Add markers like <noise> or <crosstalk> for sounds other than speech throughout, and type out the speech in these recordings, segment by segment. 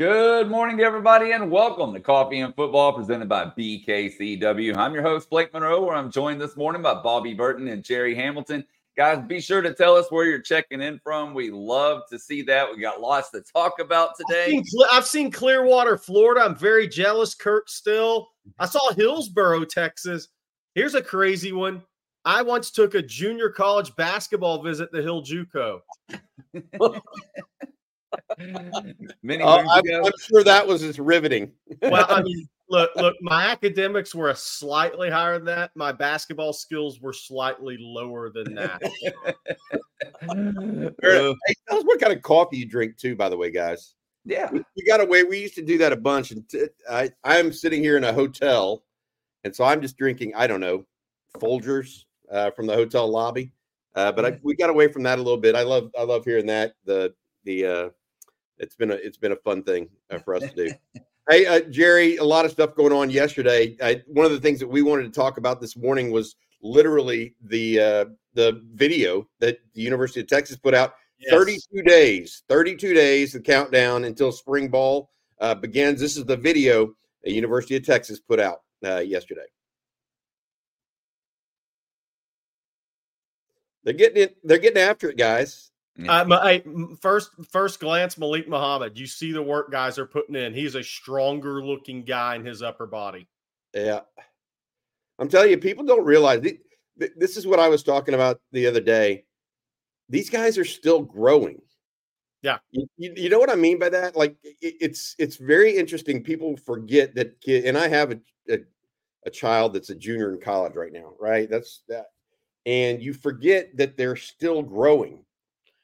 Good morning to everybody, and welcome to Coffee and Football presented by BKCW. I'm your host, Blake Monroe, where I'm joined this morning by Bobby Burton and Jerry Hamilton. Guys, be sure to tell us where you're checking in from. We love to see that. We got lots to talk about today. I've seen, I've seen Clearwater, Florida. I'm very jealous, Kurt, still. I saw Hillsboro, Texas. Here's a crazy one. I once took a junior college basketball visit to Hill Juco. <laughs> <laughs> Many Uh, I'm, ago. I'm sure that was as riveting. Well, I <laughs> mean, look, look, my academics were a slightly higher than that. My basketball skills were slightly lower than that. <laughs> Uh, hey, tell us what kind of coffee you drink too, by the way, guys. yeah. We, we got away. We used to do that a bunch, and t- I I'm sitting here in a hotel, and so I'm just drinking. I don't know, Folgers uh, from the hotel lobby. Uh, but I, we got away from that a little bit. I love I love hearing that the the uh, it's been a it's been a fun thing uh, for us to do. <laughs> hey uh, Jerry, a lot of stuff going on yesterday. I, one of the things that we wanted to talk about this morning was literally the uh, the video that the University of Texas put out. Yes. 32 days, 32 days, the countdown until spring ball uh, begins. This is the video the University of Texas put out uh, yesterday. They're getting it. They're getting after it, guys. Uh, my, I, m- first, first glance, Malik Muhammad. You see the work guys are putting in. He's a stronger looking guy in his upper body. Yeah, I'm telling you, people don't realize th- th- this is what I was talking about the other day. These guys are still growing. Yeah. you, you, you know what I mean by that? Like it, it's it's very interesting. People forget that kid, and I have a, a a child that's a junior in college right now, right? That's that, and you forget that they're still growing.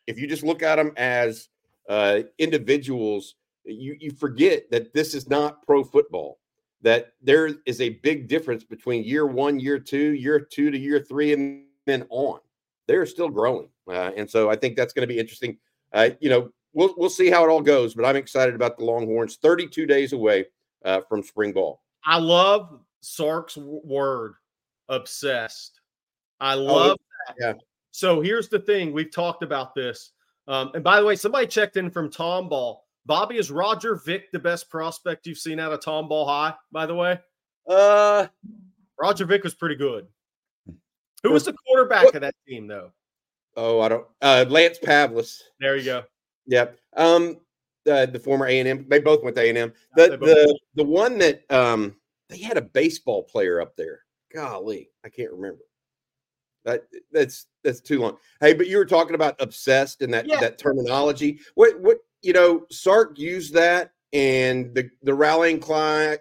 If you just look at them as uh, individuals, you you forget that this is not pro football that there is a big difference between year one, year two, year two to year three, and then on. They're still growing, uh, and so I think that's going to be interesting. Uh, you know, we'll we'll see how it all goes, but I'm excited about the Longhorns. 32 days away uh, from spring ball. I love Sark's word, obsessed. I love that. yeah. So here's the thing: we've talked about this. Um, and by the way, somebody checked in from Tomball. Bobby, is Roger Vick the best prospect you've seen out of Tomball High? By the way, Uh, Roger Vick was pretty good. Who was the quarterback What- of that team, though? oh, I don't. Uh, Lance Pavlas. There you go. Yep. Um, uh, the former A and M. They both went to A and M. The the the one that um they had a baseball player up there. Golly, I can't remember. That that's that's too long. Hey, but you were talking about obsessed and that Yeah. that terminology. What what you know, Sark used that, and the the rallying cry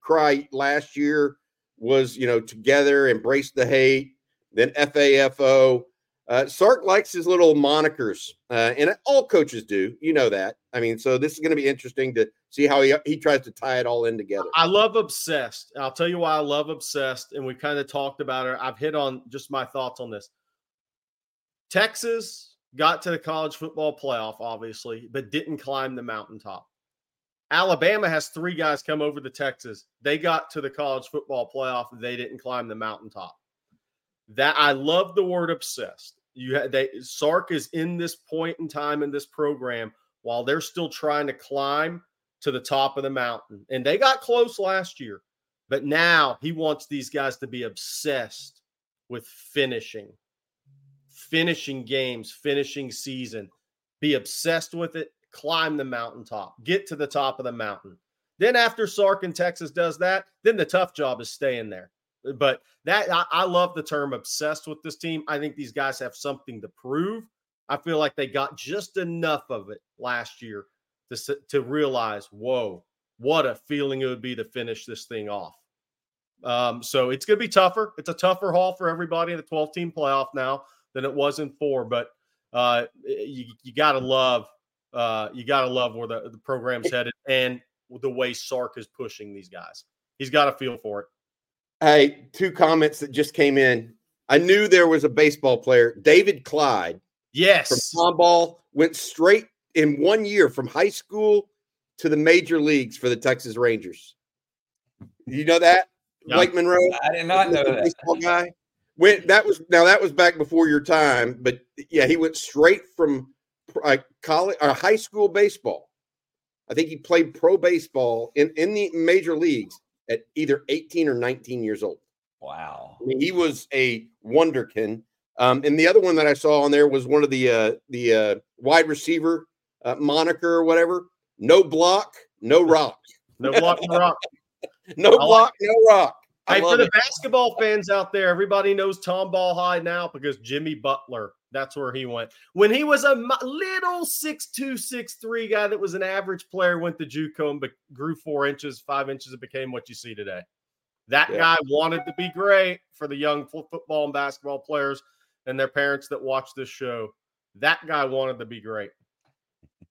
cry last year was you know together, embrace the hate, then FAFO. Uh, Sark likes his little monikers, uh, and all coaches do. You know that. I mean, so this is going to be interesting to see how he he tries to tie it all in together. I love obsessed. I'll tell you why I love obsessed. And we kind of talked about it. I've hit on just my thoughts on this. Texas got to the college football playoff, obviously, but didn't climb the mountaintop. Alabama has three guys come over to Texas. They got to the college football playoff. They didn't climb the mountaintop. That I love the word obsessed. You had they Sark is in this point in time in this program while they're still trying to climb to the top of the mountain. And they got close last year, but now he wants these guys to be obsessed with finishing, finishing games, finishing season. Be obsessed with it, climb the mountaintop, get to the top of the mountain. Then after Sark in Texas does that, then the tough job is staying there. But that I, I love the term obsessed with this team. I think these guys have something to prove. I feel like they got just enough of it last year to to realize, whoa, what a feeling it would be to finish this thing off. Um, so it's going to be tougher. It's a tougher haul for everybody in the 12 team playoff now than it was in four, but uh, you, you got to love uh, you got to love where the, the program's headed and the way Sark is pushing these guys. He's got a feel for it. Hey, two comments that just came in. I knew there was a baseball player, David Clyde. Yes. From Tomball went straight in one year from high school to the major leagues for the Texas Rangers. You know that? Yeah. Blake Monroe? I did not know that. Baseball guy. Went that was now that was back before your time, but yeah, he went straight from uh, college or uh, high school baseball. I think he played pro baseball in, in the major leagues at either 18 or 19 years old. Wow. I mean, he was a wonderkin. Um, and the other one that I saw on there was one of the uh, the uh, wide receiver uh, moniker or whatever. No block, no <laughs> rock. no block, no rock. <laughs> no block, no rock. Hey, for the it. basketball fans out there, everybody knows Tomball High now because Jimmy Butler. That's where he went. When he was a little six two, six three guy that was an average player, went to JUCO and grew four inches, five inches, and became what you see today. That yeah. guy wanted to be great for the young football and basketball players and their parents that watch this show. That guy wanted to be great.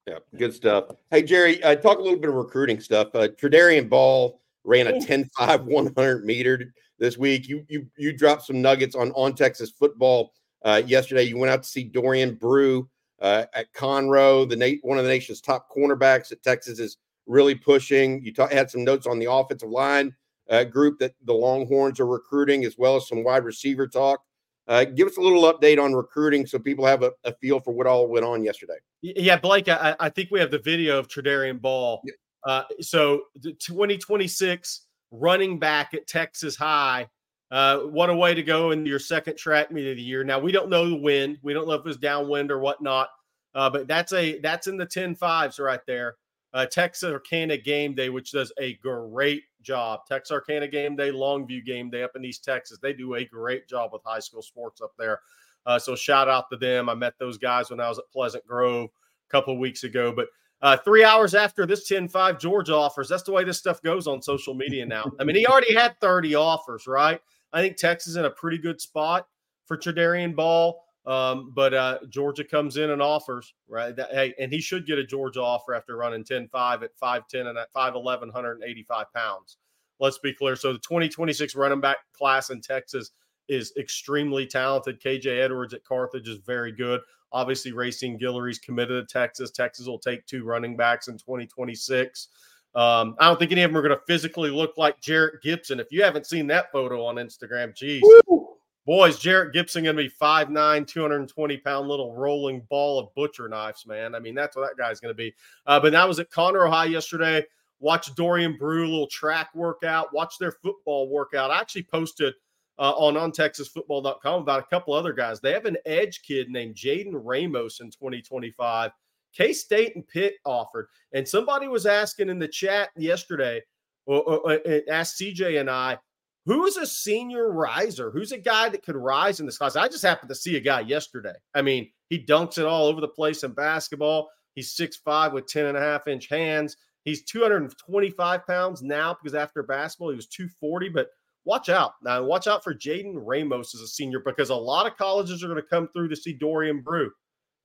Yeah, good stuff. Hey, Jerry, uh, talk a little bit of recruiting stuff. Uh, Tredarian Ball ran a 10 5 100 meter this week. You, you, you dropped some nuggets on, on Texas football uh, yesterday. You went out to see Dorian Brew uh, at Conroe, the na- one of the nation's top cornerbacks that Texas is really pushing. You ta- had some notes on the offensive line uh, group that the Longhorns are recruiting, as well as some wide receiver talk. Uh, give us a little update on recruiting so people have a, a, feel for what all went on yesterday. Yeah, Blake, I, I think we have the video of Tredarian Ball. Uh, so, 2026 running back at Texas High. Uh, what a way to go in your second track meet of the year. Now we don't know the wind. We don't know if it's downwind or whatnot. Uh, but that's a that's in the 10 fives right there uh, Texas Texarkana Game Day, which does a great job. Texarkana Game Day, Longview Game Day up in East Texas. They do a great job with high school sports up there. Uh, so shout out to them. I met those guys when I was at Pleasant Grove a couple of weeks ago. But uh, three hours after this 10 5 Georgia offers, that's the way this stuff goes on social media now. I mean, he already had 30 offers, right? I think Texas is in a pretty good spot for Tredarian Ball. Um, but uh, Georgia comes in and offers, right? That, hey, and he should get a Georgia offer after running 10 5 at 5'10 and at 5'11, 185 pounds. Let's be clear. So the 2026 running back class in Texas is extremely talented. KJ Edwards at Carthage is very good. Obviously, Racine Guillory's committed to Texas. Texas will take two running backs in 2026. Um, I don't think any of them are going to physically look like Jerrick Gibson. If you haven't seen that photo on Instagram, geez. Woo! Boys, Jerrick Gibson going to be 5'9, 220 pound little rolling ball of butcher knives, man. I mean, that's what that guy's going to be. Uh, but that was at Conroe High yesterday. Watch Dorian Brew, little track workout. Watch their football workout. I actually posted uh, on ontexasfootball.com about a couple other guys. They have an edge kid named Jaden Ramos in 2025. K State and Pitt offered. And somebody was asking in the chat yesterday, or, or, or asked CJ and I, Who's a senior riser? Who's a guy that could rise in this class? I just happened to see a guy yesterday. I mean, he dunks it all over the place in basketball. He's 6'5 with 10 and a half inch hands. He's 225 pounds now because after basketball, he was 240. But watch out. Now, watch out for Jaden Ramos as a senior because a lot of colleges are going to come through to see Dorian Brew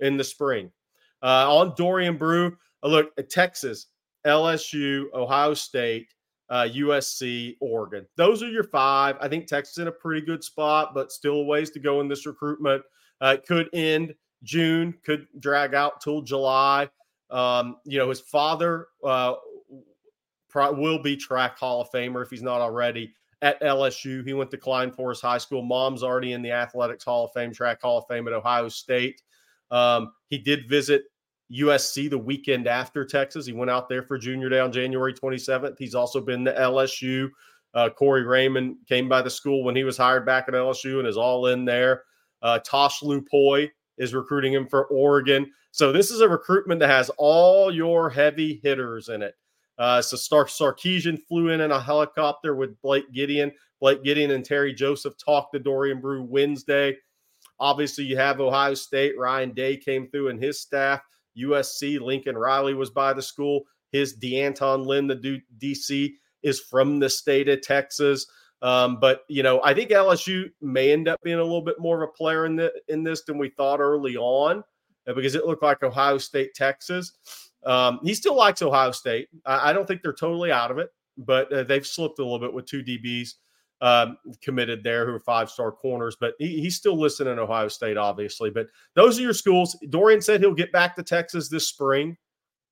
in the spring. Uh, on Dorian Brew, look at Texas, LSU, Ohio State, uh, USC, Oregon. Those are your five. I think Texas in a pretty good spot, but still ways to go in this recruitment. Uh, it could end June, could drag out till July. Um, you know, his father uh, pro- will be track Hall of Famer if he's not already at LSU. He went to Klein Forest High School. Mom's already in the Athletics Hall of Fame, Track Hall of Fame at Ohio State. Um, he did visit USC the weekend after Texas. He went out there for Junior Day on January 27th. He's also been to LSU. Uh, Corey Raymond came by the school when he was hired back at LSU and is all in there. Uh, Tosh Lupoi is recruiting him for Oregon. So this is a recruitment that has all your heavy hitters in it. Uh, so Stark Sarkisian flew in in a helicopter with Blake Gideon. Blake Gideon and Terry Joseph talked to Dorian Brew Wednesday. Obviously, you have Ohio State. Ryan Day came through and his staff. USC, Lincoln Riley was by the school. His D'Anton Lynn, the DC, is from the state of Texas. Um, but you know, I think LSU may end up being a little bit more of a player in the, in this than we thought early on, uh, because it looked like Ohio State, Texas. Um, he still likes Ohio State. I, I, don't think they're totally out of it, but uh, they've slipped a little bit with two DBs um, committed there who are five star corners. But he, he's still listening in Ohio State, obviously. But those are your schools. Dorian said he'll get back to Texas this spring.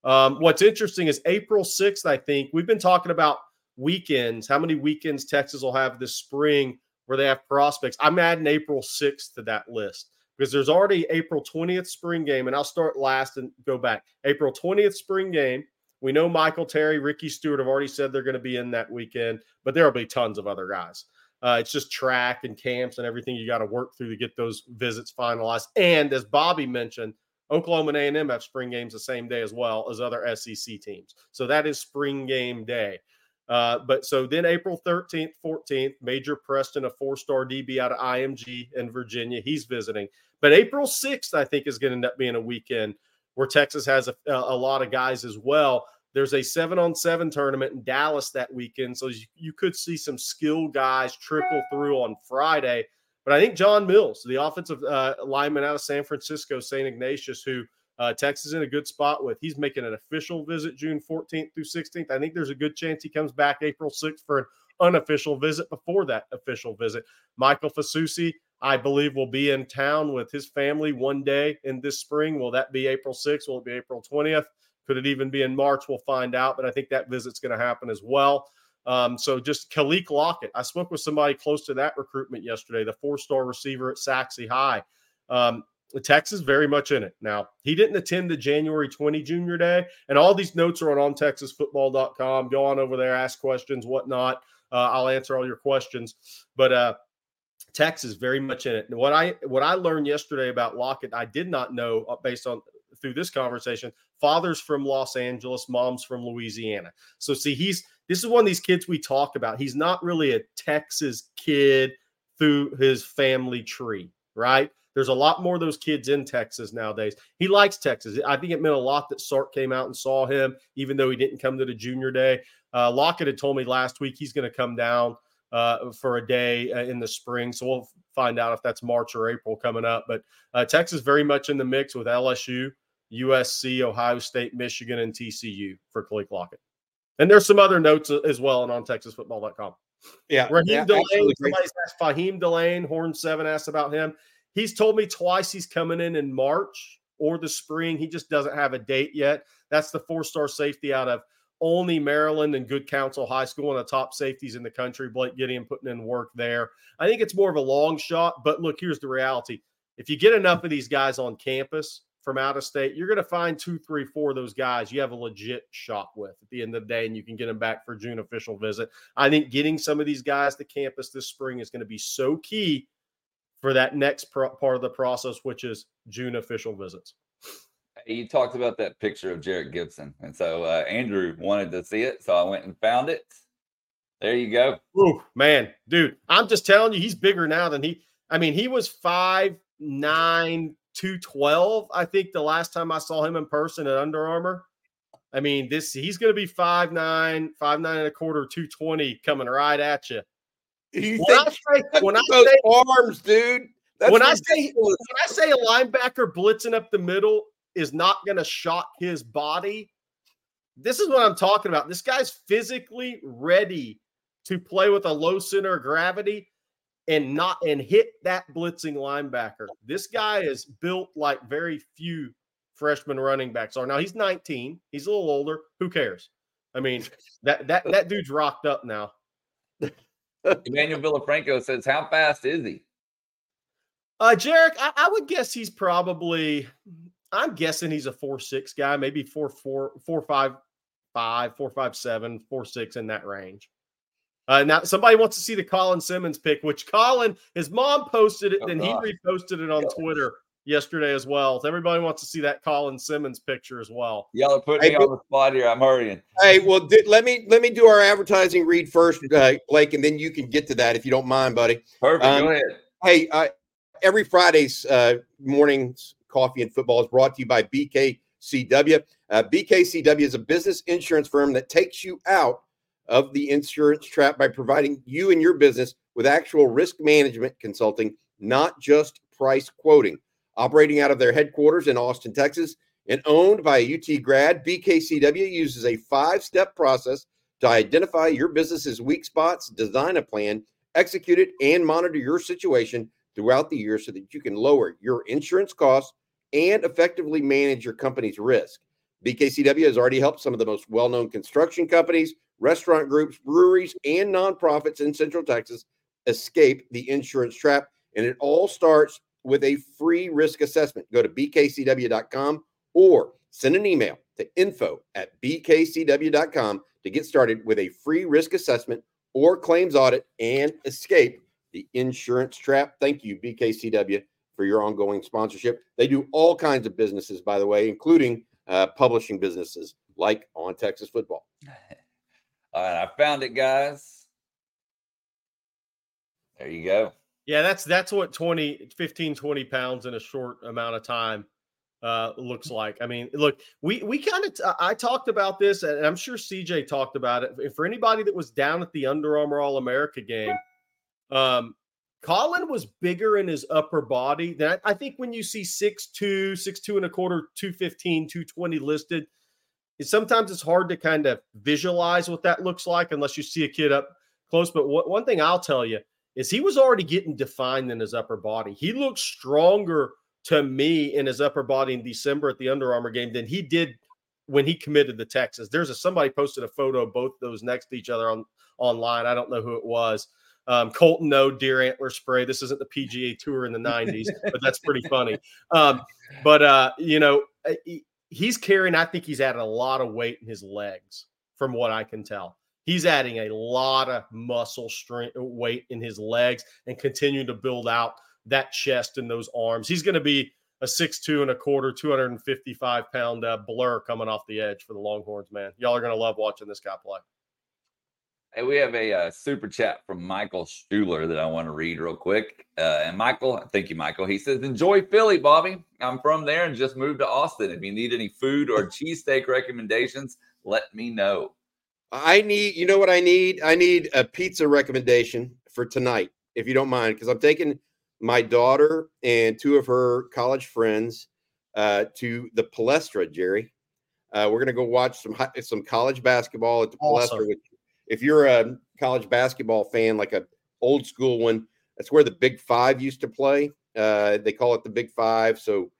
Um, what's interesting is April 6th, I think. We've been talking about weekends, how many weekends Texas will have this spring where they have prospects. I'm adding April 6th to that list because there's already April 20th spring game, and I'll start last and go back. April 20th spring game. We know Michael Terry, Ricky Stewart have already said they're going to be in that weekend, but there will be tons of other guys. Uh, it's just track and camps and everything you got to work through to get those visits finalized. And as Bobby mentioned, Oklahoma and A&M have spring games the same day as well as other SEC teams. So that is spring game day. Uh, but so then April 13th, 14th, Major Preston, a four star DB out of IMG in Virginia, he's visiting. But April 6th, I think, is going to end up being a weekend where Texas has a, a lot of guys as well. There's a seven on seven tournament in Dallas that weekend. So you, you could see some skill guys trickle through on Friday. But I think John Mills, the offensive uh, lineman out of San Francisco, St. Ignatius, who uh, Texas in a good spot with. He's making an official visit June 14th through 16th. I think there's a good chance he comes back April 6th for an unofficial visit before that official visit. Michael Fasusi, I believe, will be in town with his family one day in this spring. Will that be April 6th? Will it be April 20th? Could it even be in March? We'll find out. But I think that visit's going to happen as well. Um, so just Kaliq Lockett. I spoke with somebody close to that recruitment yesterday, the four star receiver at Sachse High. Um, Texas very much in it. Now, he didn't attend the January 20 junior day, and all these notes are on, on texasfootball.com. Go on over there, ask questions, whatnot. Uh, I'll answer all your questions. But uh, Texas very much in it. What I what I learned yesterday about Lockett, I did not know uh, based on through this conversation. Father's from Los Angeles, mom's from Louisiana. So see, he's this is one of these kids we talk about. He's not really a Texas kid through his family tree, right? There's a lot more of those kids in Texas nowadays. He likes Texas. I think it meant a lot that Sark came out and saw him, even though he didn't come to the junior day. Uh, Lockett had told me last week he's going to come down uh, for a day uh, in the spring. So we'll find out if that's March or April coming up. But uh, Texas very much in the mix with LSU, USC, Ohio State, Michigan, and TCU for Kaliq Lockett. And there's some other notes uh, as well and on TexasFootball.com. Yeah. Raheem yeah, Delane, somebody's asked Faheem Delane, Horn 7 asked about him. He's told me twice he's coming in in March or the spring. He just doesn't have a date yet. That's the four star safety out of Olney, Maryland, and Good Counsel High School, one of the top safeties in the country. Blake Gideon putting in work there. I think it's more of a long shot, but look, here's the reality. If you get enough of these guys on campus from out of state, you're going to find two, three, four of those guys you have a legit shot with at the end of the day, and you can get them back for June official visit. I think getting some of these guys to campus this spring is going to be so key for that next pro- part of the process, which is June official visits. You talked about that picture of Jerrick Gibson, and so uh, Andrew wanted to see it, so I went and found it. There you go. Ooh, man, dude, I'm just telling you, he's bigger now than he. I mean, he was five nine, two twelve. I think the last time I saw him in person at Under Armour. I mean, this he's going to be five nine, five nine and a quarter, two twenty coming right at you. You when think I say, when I say arms, dude? when I say when I say a linebacker blitzing up the middle is not going to shock his body, this is what I'm talking about. This guy's physically ready to play with a low center of gravity and not and hit that blitzing linebacker. This guy is built like very few freshman running backs are. Now he's 19. He's a little older. Who cares? I mean, that that that dude's rocked up now. Emmanuel Villafranco says, "How fast is he?" Uh, Jerrick, I, I, would guess he's probably. I'm guessing he's a four six guy, maybe four four four five five four five seven four six in that range. Uh, now somebody wants to see the Colin Simmons pick, which Colin, his mom posted it, oh, then gosh. he reposted it on Twitter yesterday as well. So everybody wants to see that Colin Simmons picture as well. Y'all are putting hey, me on the spot here. I'm hurrying. Hey, well, did, let me let me do our advertising read first, uh, Blake, and then you can get to that if you don't mind, buddy. Perfect. Um, Go ahead. Hey, uh, every Friday's uh, morning's coffee and football is brought to you by BK BKCW. Uh, BKCW is a business insurance firm that takes you out of the insurance trap by providing you and your business with actual risk management consulting, not just price quoting. Operating out of their headquarters in Austin, Texas, and owned by a UT grad, BKCW uses a five step process to identify your business's weak spots, design a plan, execute it, and monitor your situation throughout the year so that you can lower your insurance costs and effectively manage your company's risk. BKCW has already helped some of the most well known construction companies, restaurant groups, breweries, and nonprofits in Central Texas escape the insurance trap. And it all starts with a free risk assessment. Go to bkcw.com or send an email to info at bkcw.com to get started with a free risk assessment or claims audit and escape the insurance trap. Thank you, BKCW, for your ongoing sponsorship. They do all kinds of businesses, by the way, including uh, publishing businesses like On Texas Football. <laughs> All right, I found it, guys. There you go. Yeah, that's that's what 20, 15, 20 pounds in a short amount of time uh, looks like. I mean, look, we we kind of t- I talked about this, and I'm sure CJ talked about it. For anybody that was down at the Under Armour All America game, um, Colin was bigger in his upper body. That I think when you see 6'2, 6'2 and a quarter, 215, 220 listed, it, sometimes it's hard to kind of visualize what that looks like unless you see a kid up close. But what, one thing I'll tell you is he was already getting defined in his upper body. He looked stronger to me in his upper body in December at the Under Armour game than he did when he committed to Texas. There's a somebody posted a photo of both those next to each other on online. I don't know who it was. Um, Colton No deer antler spray. This isn't the PGA Tour in the '90s, but that's pretty funny. Um, but uh, you know, uh, he's carrying. I think he's added a lot of weight in his legs, from what I can tell. He's adding a lot of muscle strength, weight in his legs, and continuing to build out that chest and those arms. He's going to be a six-two and a quarter, 255 pound uh, blur coming off the edge for the Longhorns, man. Y'all are going to love watching this guy play. Hey, we have a uh, super chat from Michael Stuhler that I want to read real quick. Uh, and Michael, thank you, Michael. He says, Enjoy Philly, Bobby. I'm from there and just moved to Austin. If you need any food or <laughs> cheesesteak recommendations, let me know. I need, you know what I need? I need a pizza recommendation for tonight, if you don't mind, because I'm taking my daughter and two of her college friends uh, to the Palestra, Jerry. Uh, we're going to go watch some some college basketball at the awesome. Palestra. Which, if you're a college basketball fan, like a old school one, that's where the Big Five used to play. Uh, they call it the Big Five. So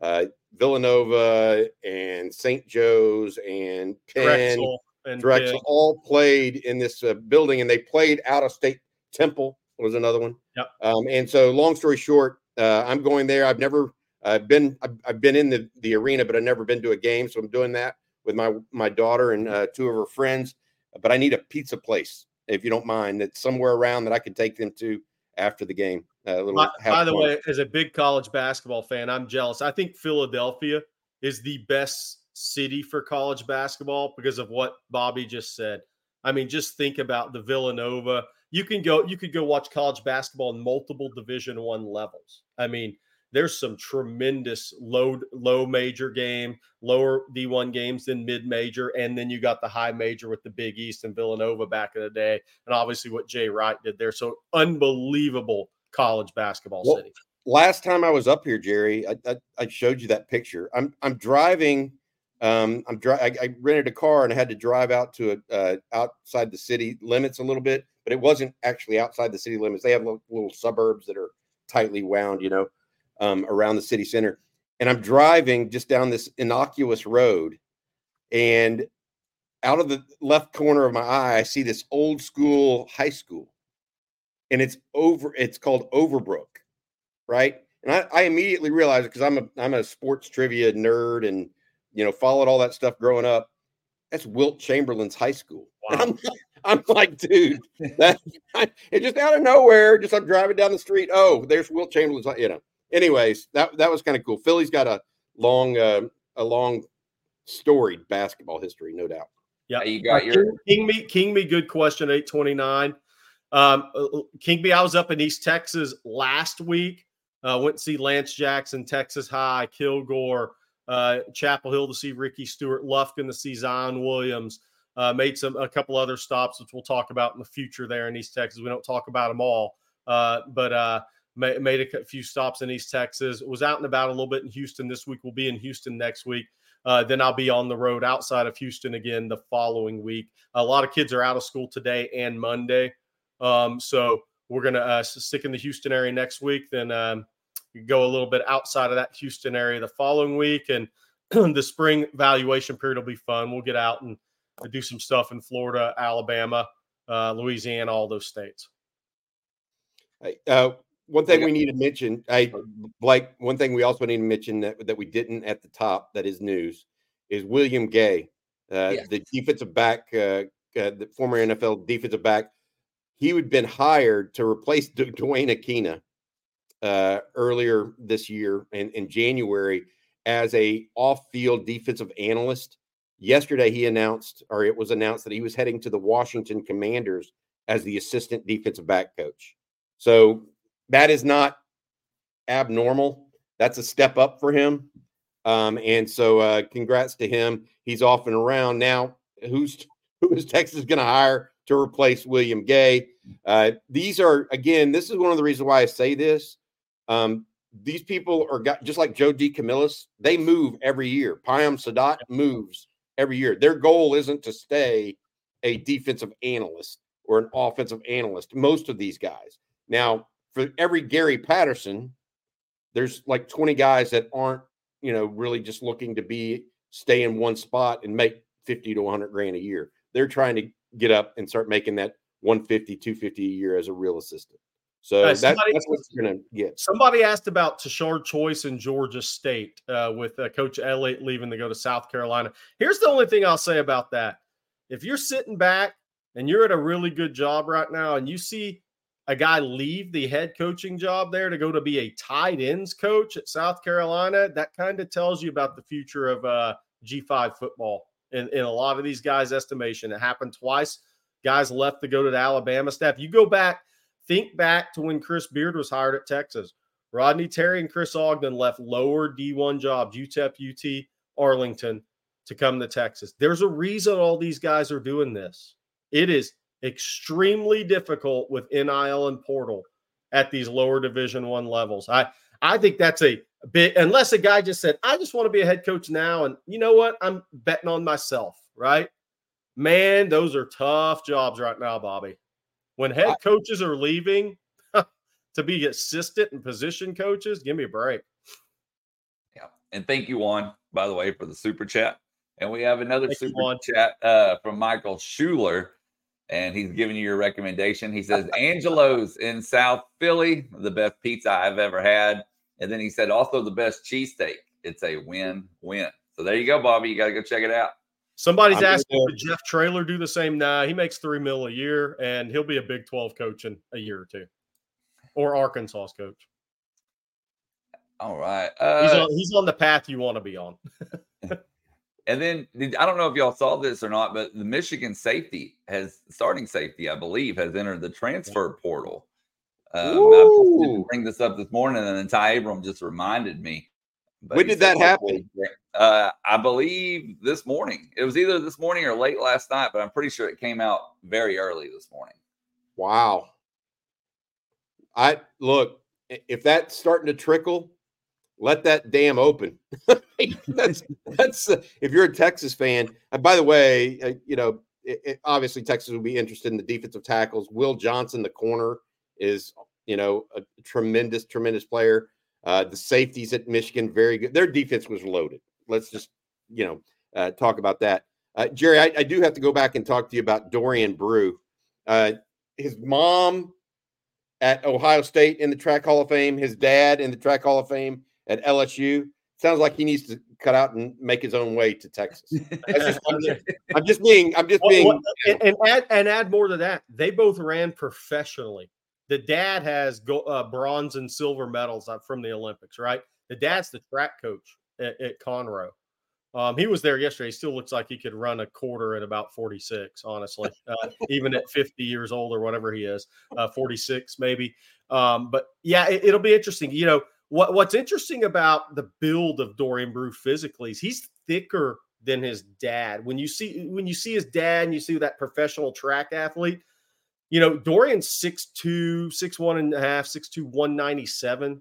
uh, Villanova and St. Joe's and Penn, Drexel, and Drexel all played in this uh, building, and they played out of state Temple was another one. Yep. Um, and so, long story short, uh, I'm going there. I've never I've been I've, I've, been in the, the arena, but I've never been to a game. So I'm doing that with my my daughter and uh, two of her friends. But I need a pizza place, if you don't mind, that's somewhere around that I could take them to after the game. Uh, by, by the way, as a big college basketball fan, I'm jealous. I think Philadelphia is the best city for college basketball because of what Bobby just said. I mean, just think about the Villanova you can go you could go watch college basketball in multiple division one levels i mean there's some tremendous low low major game lower d1 games than mid major and then you got the high major with the big east and villanova back in the day and obviously what jay wright did there. So unbelievable college basketball well, city. last time i was up here jerry I, I, I showed you that picture. I'm i'm driving um, I'm dri- I, I, rented a car and I had to drive out to a, uh, outside the city limits a little bit but it wasn't actually outside the city limits. They have little, little suburbs that are tightly wound, you know, um, around the city center. And I'm driving just down this innocuous road, and out of the left corner of my eye, I see this old school high school, and it's over. It's called Overbrook, right? And I, I immediately realized because I'm a I'm a sports trivia nerd and you know followed all that stuff growing up. That's Wilt Chamberlain's high school. <laughs> Wow. I'm, I'm like, dude, that <laughs> it just out of nowhere. Just I'm driving down the street. Oh, there's Wilt Chamberlain's. You know. Anyways, that that was kind of cool. Philly's got a long, uh, a long, storied basketball history, no doubt. Yeah, you got your King me. King me. Good question. Eight twenty nine. Um, uh, uh, King me. I was up in East Texas last week. Uh, went to see Lance Jackson, Texas High, Kilgore, uh, Chapel Hill to see Ricky Stewart, Lufkin to see Zion Williams. Uh, made some a couple other stops, which we'll talk about in the future there in East Texas. We don't talk about them all, uh, but uh, made, a few stops in East Texas. Was out and about a little bit in Houston this week. We'll be in Houston next week. Uh, then I'll be on the road outside of Houston again the following week. A lot of kids are out of school today and Monday, um, so we're gonna uh, stick in the Houston area next week. Then um, go a little bit outside of that Houston area the following week, and <clears throat> the spring valuation period will be fun. We'll get out and do some stuff in Florida, Alabama, uh, Louisiana, all those states. Uh, one thing we need to mention, I Blake. One thing we also need to mention that that we didn't at the top that is news is William Gay, uh, yeah. the defensive back, uh, uh, the former NFL defensive back. He had been hired to replace D- Duane Akina uh, earlier this year in, in January as a off-field defensive analyst. Yesterday, he announced, or it was announced, that he was heading to the Washington Commanders as the assistant defensive back coach. So that is not abnormal. That's a step up for him. Um, and so, uh, congrats to him. He's off and around now. Who's <laughs> who is Texas going to hire to replace William Gay? Uh, these are again. This is one of the reasons why I say this. Um, these people are got, just like Joe DeCamillis. They move every year. Payam Saadat moves every year. Their goal isn't to stay a defensive analyst or an offensive analyst. Most of these guys. Now, for every Gary Patterson, there's like 20 guys that aren't, you know, really just looking to be stay in one spot and make 50 to 100 grand a year. They're trying to get up and start making that 150, 250 a year as a real assistant. So uh, somebody, that's what you're going to get. Somebody asked about Tashard Choice in Georgia State uh, with uh, Coach Elliott leaving to go to South Carolina. Here's the only thing I'll say about that. If you're sitting back and you're at a really good job right now and you see a guy leave the head coaching job there to go to be a tight ends coach at South Carolina, that kind of tells you about the future of uh, G5 football. In, in a lot of these guys' estimation, it happened twice. Guys left to go to the Alabama staff. You go back, think back to when Chris Beard was hired at Texas. Rodney Terry and Chris Ogden left lower D1 jobs, UTEP, UT, Arlington, to come to Texas. There's a reason all these guys are doing this. It is extremely difficult with NIL and portal at these lower division one levels. I I think that's a bit unless a guy just said, I just want to be a head coach now. And you know what? I'm betting on myself, right? Man, those are tough jobs right now, Bobby. When head coaches are leaving to be assistant and position coaches, give me a break. Yeah. And thank you, Juan, by the way, for the super chat. And we have another thank super you, chat uh, from Michael Schuler and he's giving you your recommendation. He says Angelo's in South Philly, the best pizza I've ever had. And then he said also the best cheesesteak. It's a win-win. So there you go, Bobby. You got to go check it out. Somebody's I'm asking, would Jeff Traylor do the same? Nah, he makes three mil a year, and he'll be a Big 12 coach in a year or two, or Arkansas's coach. All right. Uh, he's, on, he's on the path you want to be on. <laughs> And then I don't know if y'all saw this or not, but the Michigan safety has starting safety, I believe, has entered the transfer portal. Um, I didn't bring this up this morning, and then Ty Abram just reminded me. when did that happen? Uh, I believe this morning. It was either this morning or late last night, but I'm pretty sure it came out very early this morning. Wow. I look if that's starting to trickle, let that dam open. <laughs> that's <laughs> that's uh, if you're a Texas fan. And by the way, uh, you know, it, it, obviously Texas will be interested in the defensive tackles. Will Johnson, the corner, is you know a tremendous, tremendous player. Uh, the safeties at Michigan, very good. Their defense was loaded. Let's just you know uh, talk about that. Uh, Jerry, I, I, do have to go back and talk to you about Dorian Brew. Uh, his mom at Ohio State in the track Hall of Fame, his dad in the track Hall of Fame at LSU. Sounds like he needs to cut out and make his own way to Texas. <laughs> Just, I'm, just, I'm, just, being, I'm just being, well, and, and, add and add more to that. They both ran professionally. The dad has go, uh, bronze and silver medals from the Olympics, right? The dad's the track coach at, at Conroe. Um, he was there yesterday. He still looks like he could run a quarter at about 46, honestly, uh, even at 50 years old or whatever he is, uh, 46 maybe. Um, but yeah, it, will be interesting. You know, what what's interesting about the build of Dorian Brew physically is he's thicker than his dad. When you see when you see his dad and you see that professional track athlete, you know, Dorian's 6'2, 6'1 and a half, 6'2, 197,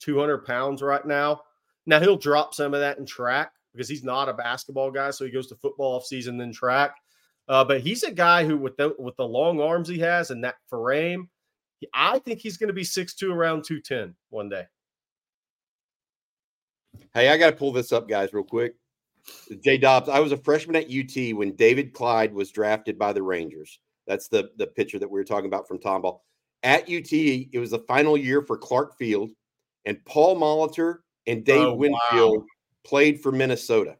200 pounds right now. Now he'll drop some of that in track because he's not a basketball guy. So he goes to football off season, then track. Uh, but he's a guy who, with the, with the long arms he has and that frame, I think he's going to be 6'2, around 210 one day. Hey, I got to pull this up, guys, real quick. Jay Dobbs, I was a freshman at UT when David Clyde was drafted by the Rangers. That's the, the picture that we were talking about from Tomball. At UT, it was the final year for Clark Field, and Paul Molitor and Dave oh, Winfield wow. played for Minnesota.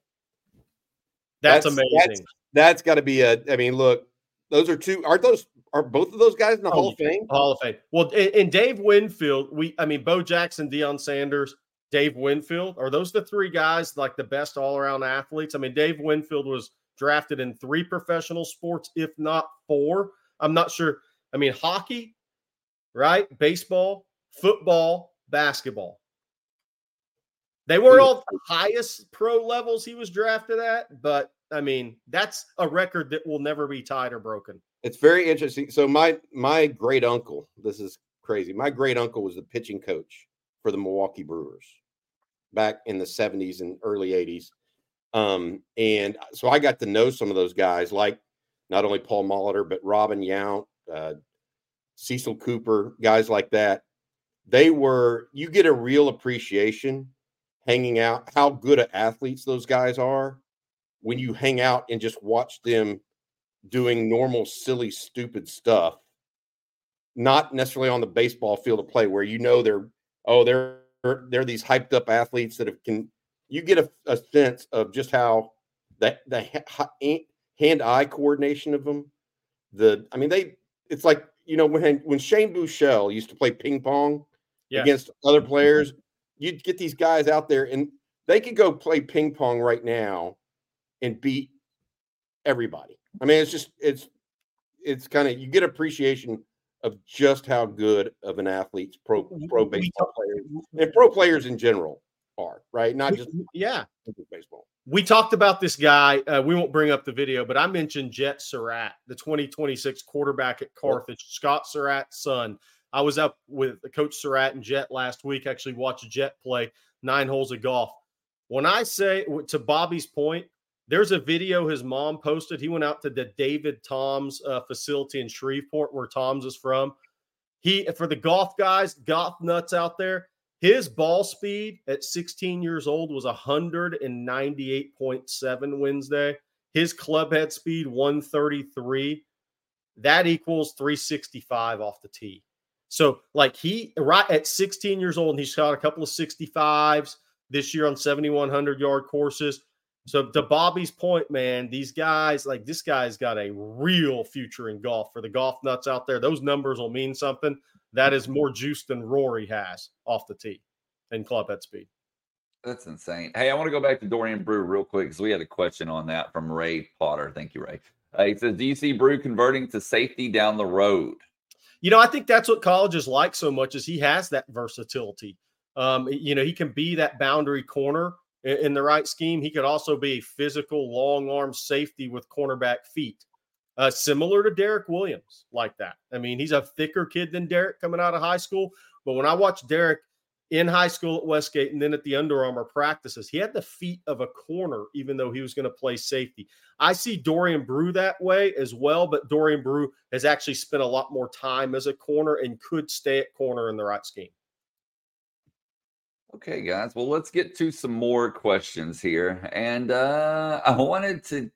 That's, that's amazing. That's, that's got to be a. I mean, look, those are two. Aren't those? Are both of those guys in the oh, Hall of Fame? Hall of Fame. Well, and Dave Winfield, we. I mean, Bo Jackson, Deion Sanders, Dave Winfield. Are those the three guys like the best all around athletes? I mean, Dave Winfield was drafted in three professional sports, if not four. I'm not sure. I mean, hockey, right? Baseball, football, basketball. They weren't all the highest pro levels he was drafted at, but I mean, that's a record that will never be tied or broken. It's very interesting. So my my great uncle, this is crazy. My great uncle was the pitching coach for the Milwaukee Brewers back in the 70s and early 80s. Um, and so I got to know some of those guys, like not only Paul Molitor, but Robin Yount, uh, Cecil Cooper, guys like that. They were, you get a real appreciation hanging out, how good at athletes those guys are when you hang out and just watch them doing normal, silly, stupid stuff, not necessarily on the baseball field of play where you know they're, oh, they're, they're these hyped up athletes that have, can you get a, a sense of just how that the eh, hand eye coordination of them. The I mean they it's like you know when when Shane Buechele used to play ping pong against other mm-hmm. players, you'd get these guys out there and they could go play ping pong right now and beat everybody. I mean it's just it's it's kind of you get appreciation of just how good of an athlete's pro pro baseball players and pro players in general are, right? Not just yeah, baseball. We talked about this guy. Uh, we won't bring up the video, but I mentioned Jet Surratt, the 2026 quarterback at Carthage, Scott Surratt's son. I was up with Coach Surratt and Jet last week. Actually, watched Jet play nine holes of golf. When I say to Bobby's point, there's a video his mom posted. He went out to the David Toms uh, facility in Shreveport, where Toms is from. He for the golf guys, golf nuts out there. His ball speed at 16 years old was 198.7 Wednesday. His club head speed 133. That equals 365 off the tee. So, like he right at 16 years old, and he's shot a couple of 65s this year on 7,100 yard courses. So, to Bobby's point, man, these guys, like this guy's got a real future in golf for the golf nuts out there. Those numbers will mean something that is more juice than Rory has off the tee in club head speed. That's insane. Hey, I want to go back to Dorian Brew real quick because we had a question on that from Ray Potter. Thank you, Ray. Uh, he says, Do you see Brew converting to safety down the road? You know, I think that's what colleges like so much is he has that versatility. Um, you know, he can be that boundary corner in, the right scheme. He could also be a physical, long arm safety with cornerback feet uh, similar to Derek Williams, like that. I mean, he's a thicker kid than Derek coming out of high school. But when I watched Derek in high school at Westgate and then at the Under Armour practices, he had the feet of a corner, even though he was going to play safety. I see Dorian Brew that way as well, but Dorian Brew has actually spent a lot more time as a corner and could stay at corner in the right scheme. Okay, guys. Well, let's get to some more questions here. And uh, I wanted to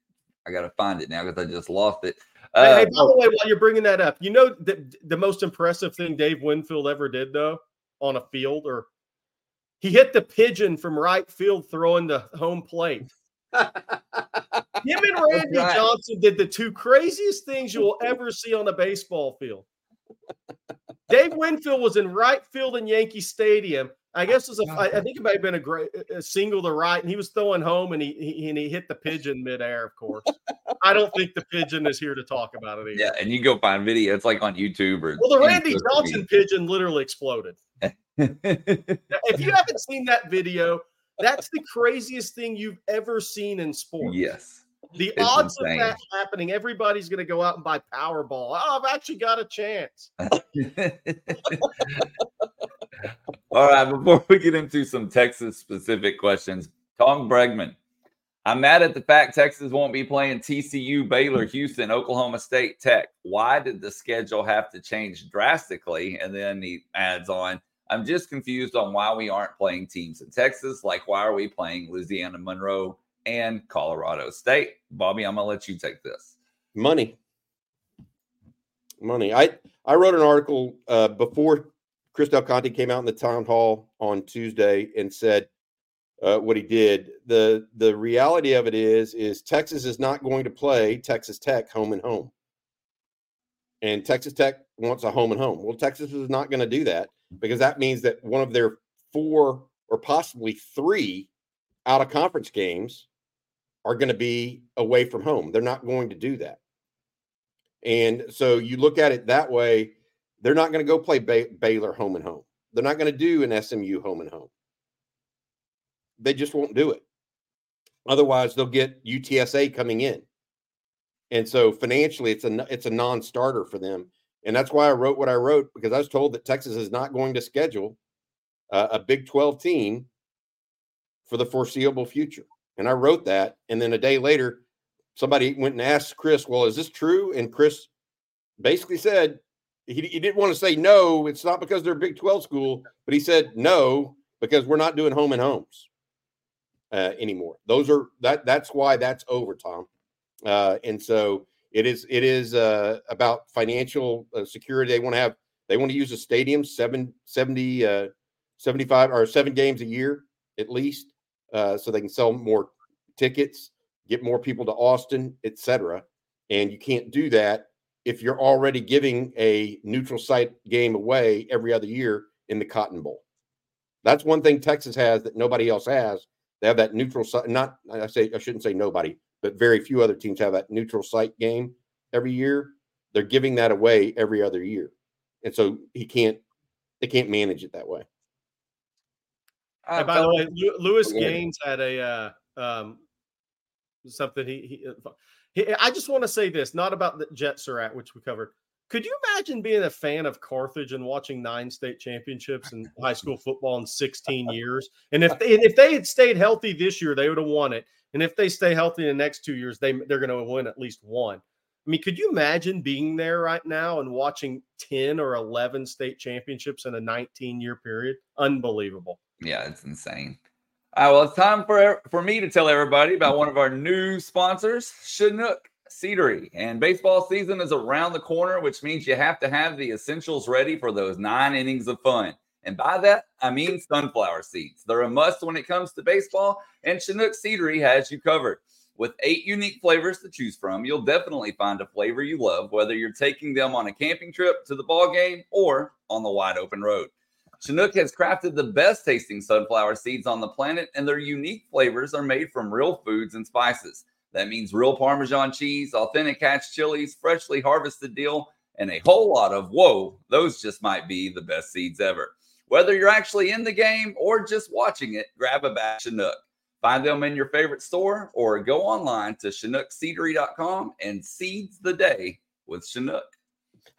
I got to find it now because I just lost it. Uh, hey, hey, by the way, while you're bringing that up, you know the, the most impressive thing Dave Winfield ever did though on a field, or he hit the pigeon from right field throwing the home plate. Him and <laughs> Randy right. Johnson did the two craziest things you will <laughs> ever see on a baseball field. Dave Winfield was in right field in Yankee Stadium I guess it was a, I think it may have been a great a single to right, and he was throwing home, and he, he and he hit the pigeon midair. Of course, I don't think the pigeon is here to talk about it. Either. Yeah, and you go find video. It's like on YouTube or well, the Randy Johnson pigeon literally exploded. <laughs> if you haven't seen that video, that's the craziest thing you've ever seen in sports. Yes. The it's odds insane. of that happening, everybody's going to go out and buy Powerball. Oh, I've actually got a chance. <laughs> All right, before we get into some Texas specific questions, Tom Bregman. I'm mad at the fact Texas won't be playing TCU, Baylor, Houston, Oklahoma State, Tech. Why did the schedule have to change drastically? And then he adds on, I'm just confused on why we aren't playing teams in Texas. Like, why are we playing Louisiana Monroe and Colorado State? Bobby, I'm gonna let you take this. Money, money. I I wrote an article uh, before Chris Del Conte came out in the town hall on Tuesday and said uh, what he did. the The reality of it is, is Texas is not going to play Texas Tech home and home, and Texas Tech wants a home and home. Well, Texas is not going to do that because that means that one of their four or possibly three out of conference games are going to be away from home. They're not going to do that. And so you look at it that way, they're not going to go play Bay- Baylor home and home. They're not going to do an SMU home and home. They just won't do it. Otherwise, they'll get UTSA coming in. And so financially, it's a it's a non-starter for them and that's why I wrote what I wrote because I was told that Texas is not going to schedule uh, a Big 12 team for the foreseeable future. And I wrote that. And then a day later, somebody went and asked Chris, Well, is this true? And Chris basically said, he, he didn't want to say no, it's not because they're Big 12 school, but he said no, because we're not doing home and homes uh, anymore. Those are that that's why that's over, Tom. Uh, and so it is it is uh, about financial uh, security. They want to have they want to use a stadium seven, 70, uh, 75 or seven games a year at least, uh, so they can sell more tickets, get more people to Austin, etc. And you can't do that if you're already giving a neutral site game away every other year in the Cotton Bowl. That's one thing Texas has that nobody else has. They have that neutral site. Not I say I shouldn't say nobody but very few other teams have that neutral site game every year. They're giving that away every other year, and so he can't. They can't manage it that way. Uh, by the way, Lewis Gaines had a uh, um, something he, he, uh, he I just want to say this, not about the Jets Jet Surat, which we covered. Could you imagine being a fan of Carthage and watching nine state championships in high school football in 16 years? And if they, if they had stayed healthy this year, they would have won it. And if they stay healthy in the next two years, they they're going to win at least one. I mean, could you imagine being there right now and watching 10 or 11 state championships in a 19 year period? Unbelievable. Yeah, it's insane. All right, well, it's time for for me to tell everybody about one of our new sponsors, Chinook Seedery. And baseball season is around the corner, which means you have to have the essentials ready for those nine innings of fun. And by that, I mean sunflower seeds. They're a must when it comes to baseball, and Chinook Seedery has you covered. With eight unique flavors to choose from, you'll definitely find a flavor you love, whether you're taking them on a camping trip to the ball game or on the wide open road. Chinook has crafted the best tasting sunflower seeds on the planet, and their unique flavors are made from real foods and spices. That means real Parmesan cheese, authentic hatch chilies, freshly harvested dill, and a whole lot of whoa, those just might be the best seeds ever. Whether you're actually in the game or just watching it, grab a batch of Chinook. Find them in your favorite store or go online to ChinookSeedery.com and seeds the day with Chinook.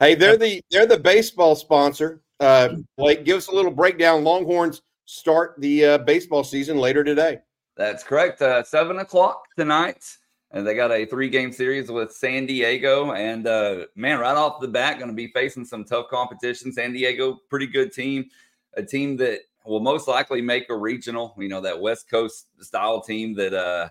Hey, they're the they're the baseball sponsor. Uh, Blake, give us a little breakdown. Longhorns start the uh, baseball season later today. That's correct. Uh, Seven o'clock tonight, and they got a three-game series with San Diego. And uh, man, right off the bat, going to be facing some tough competition. San Diego, pretty good team a team that will most likely make a regional, you know, that West Coast style team that uh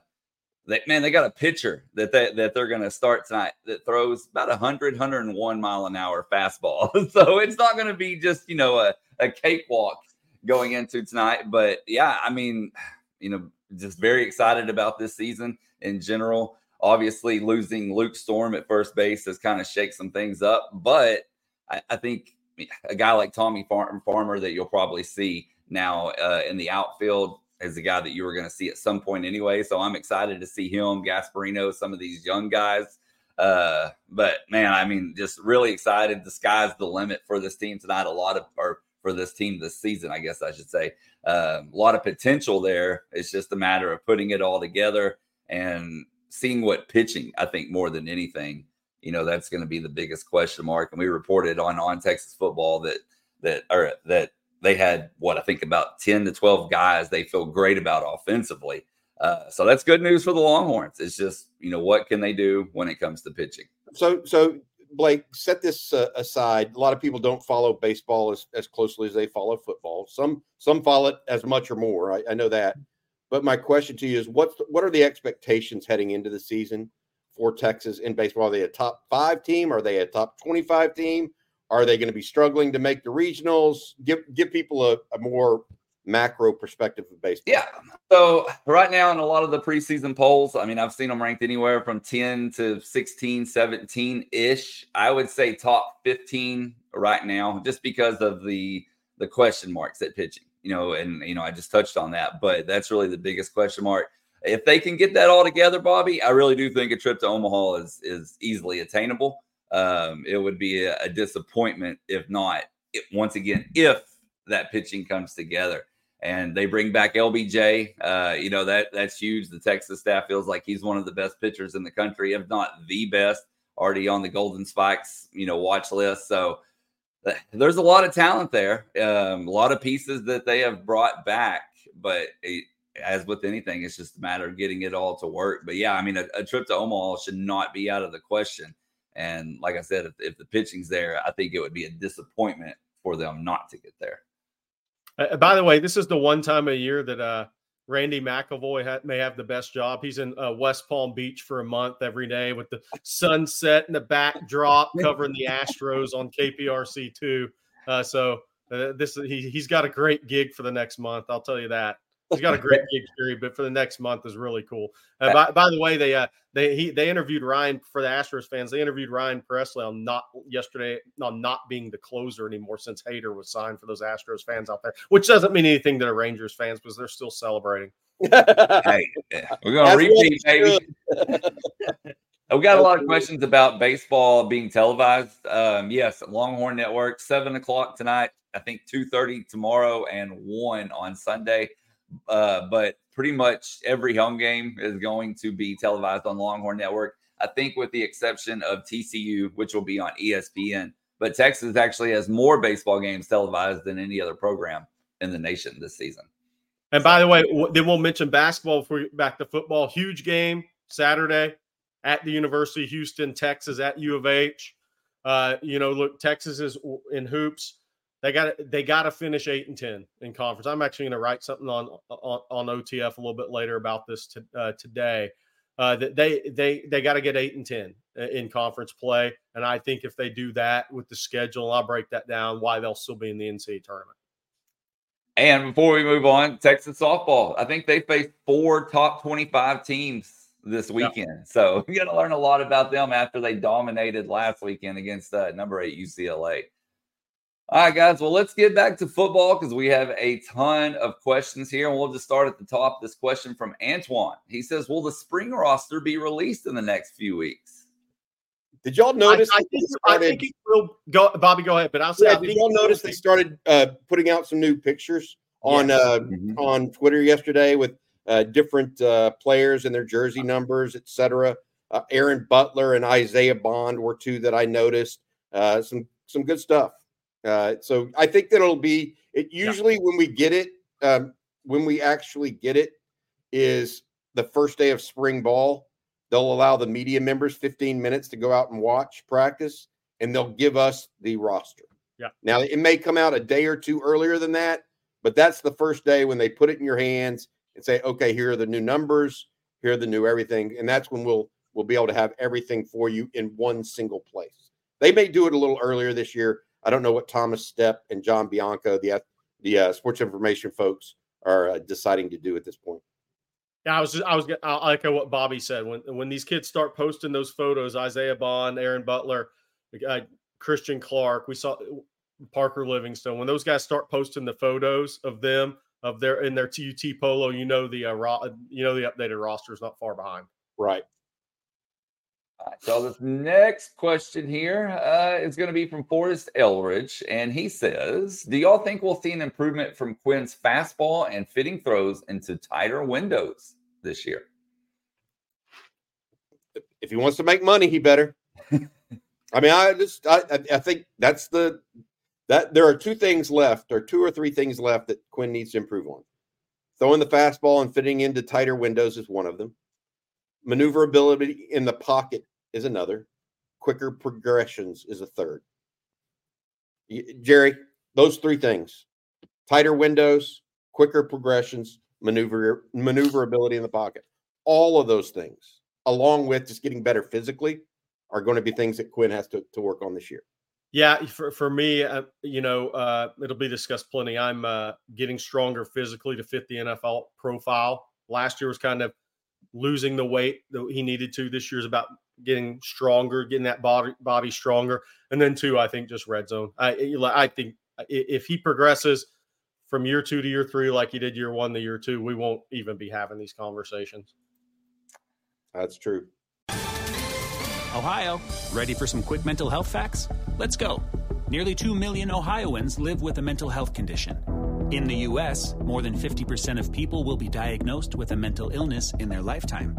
man, they got a pitcher that they, that they're going to start tonight that throws about 100, 101 mile an hour fastball. <laughs> so it's not going to be just, you know, a, a cakewalk going into tonight. But yeah, I mean, you know, just very excited about this season in general. Obviously, losing Luke Storm at first base has kind of shake some things up, but I, I think a guy like Tommy Farmer that you'll probably see now uh, in the outfield is a guy that you were going to see at some point anyway. So I'm excited to see him, Gasparino, some of these young guys. Uh, but man, I mean, just really excited. The sky's the limit for this team tonight. A lot of, or for this team this season. I guess I should say um, a lot of potential there. It's just a matter of putting it all together and seeing what pitching. I think more than anything, you know, that's going to be the biggest question mark. And we reported on on Texas football that that or that they had what I think about ten to twelve guys they feel great about offensively. Uh, so that's good news for the Longhorns. It's just you know what can they do when it comes to pitching. So so Blake, set this uh, aside. A lot of people don't follow baseball as, as closely as they follow football. Some some follow it as much or more. I, I know that. But my question to you is, what's what are the expectations heading into the season for Texas in baseball? Are they a top five team? Are they a top twenty five team? Are they going to be struggling to make the regionals? Give give people a, a more macro perspective of baseball? Yeah. So right now in a lot of the preseason polls, I mean, I've seen them ranked anywhere from 10 to 16, 17 ish. I would say top 15 right now, just because of the the question marks at pitching. You know, and you know, I just touched on that, but that's really the biggest question mark. If they can get that all together, Bobby, I really do think a trip to Omaha is is easily attainable. Um, it would be a, a disappointment if not. Once again, if that pitching comes together and they bring back LBJ. Uh, you know that that's huge. The Texas staff feels like he's one of the best pitchers in the country, if not the best. Already on the Golden Spikes, you know, watch list. So uh, there's a lot of talent there, um, a lot of pieces that they have brought back. But it, as with anything, it's just a matter of getting it all to work. But yeah, I mean, a, a trip to Omaha should not be out of the question. And like I said, if, if the pitching's there, I think it would be a disappointment for them not to get there. Uh, by the way, this is the one time a year that uh, Randy McIlvoy ha- may have the best job. He's in uh, West Palm Beach for a month every day with the sunset in the backdrop, <laughs> covering the Astros on KPRC two. Uh, so uh, this he, he's got a great gig for the next month. I'll tell you that. He's got a great <laughs> gig period, but for the next month is really cool. Uh, by, by, the way, they uh, they he they interviewed Ryan for the Astros fans. They interviewed Ryan Pressly on not yesterday on not being the closer anymore since Hader was signed for those Astros fans out there, which doesn't mean anything to the Rangers fans because they're still celebrating. hey, <laughs> we're gonna repeat, baby. <laughs> we got a lot of questions about baseball being televised. Um, yes, Longhorn Network, seven o'clock tonight. I think two thirty tomorrow and one on Sunday. Uh, but pretty much every home game is going to be televised on Longhorn Network. I think with the exception of TCU, which will be on ESPN. But Texas actually has more baseball games televised than any other program in the nation this season. And by the way, then we'll mention basketball before we back to football. Huge game Saturday at the University of Houston, Texas at U of H. Uh, you know, look, Texas is in hoops. They got they got to finish eight and ten in conference. I'm actually going to write something on, on, on OTF a little bit later about this to, uh, today. Uh, that they they they got to get eight and ten in conference play, and I think if they do that with the schedule, I'll break that down why they'll still be in the NCAA tournament. And before we move on, Texas softball. I think they faced four top 25 teams this weekend. Yep. So <laughs> you got to learn a lot about them after they dominated last weekend against uh, number eight UCLA. All right, guys. Well, let's get back to football because we have a ton of questions here. And we'll just start at the top. This question from Antoine. He says, Will the spring roster be released in the next few weeks? Did y'all notice? I, I, think, started, I think, it will go. Bobby, go ahead. But I'll say, yeah, did y'all notice they started uh, putting out some new pictures on yes. uh, mm-hmm. on Twitter yesterday with uh, different uh, players and their jersey numbers, etc. Uh, Aaron Butler and Isaiah Bond were two that I noticed. Uh, some some good stuff. Uh, so I think that it'll be it usually yeah. when we get it, um, when we actually get it, is the first day of spring ball. They'll allow the media members 15 minutes to go out and watch practice, and they'll give us the roster. Yeah. Now it may come out a day or two earlier than that, but that's the first day when they put it in your hands and say, okay, here are the new numbers, here are the new everything, and that's when we'll we'll be able to have everything for you in one single place. They may do it a little earlier this year I don't know what Thomas Stepp and John Bianco, the the uh, sports information folks, are uh, deciding to do at this point. Yeah, I was just, I was I echo what Bobby said when when these kids start posting those photos, Isaiah Bond, Aaron Butler, uh, Christian Clark, we saw Parker Livingstone. When those guys start posting the photos of them of their in their TUT polo, you know the uh, ro- you know the updated roster is not far behind. Right. So this next question here uh, is going to be from Forrest Elridge, and he says, "Do y'all think we'll see an improvement from Quinn's fastball and fitting throws into tighter windows this year?" If he wants to make money, he better. <laughs> I mean, I just I, I think that's the that there are two things left, or two or three things left that Quinn needs to improve on. Throwing the fastball and fitting into tighter windows is one of them. Maneuverability in the pocket is another. Quicker progressions is a third. Jerry, those three things: tighter windows, quicker progressions, maneuver maneuverability in the pocket. All of those things, along with just getting better physically, are going to be things that Quinn has to, to work on this year. Yeah, for, for me, uh, you know, uh, it'll be discussed plenty. I'm uh, getting stronger physically to fit the NFL profile. Last year was kind of losing the weight that he needed to. This year is about getting stronger, getting that body body stronger, and then two, I think just red zone. I I think if he progresses from year two to year three like he did year one to year two, we won't even be having these conversations. That's true. Ohio, ready for some quick mental health facts? Let's go. Nearly 2 million Ohioans live with a mental health condition. In the U.S., more than 50% of people will be diagnosed with a mental illness in their lifetime.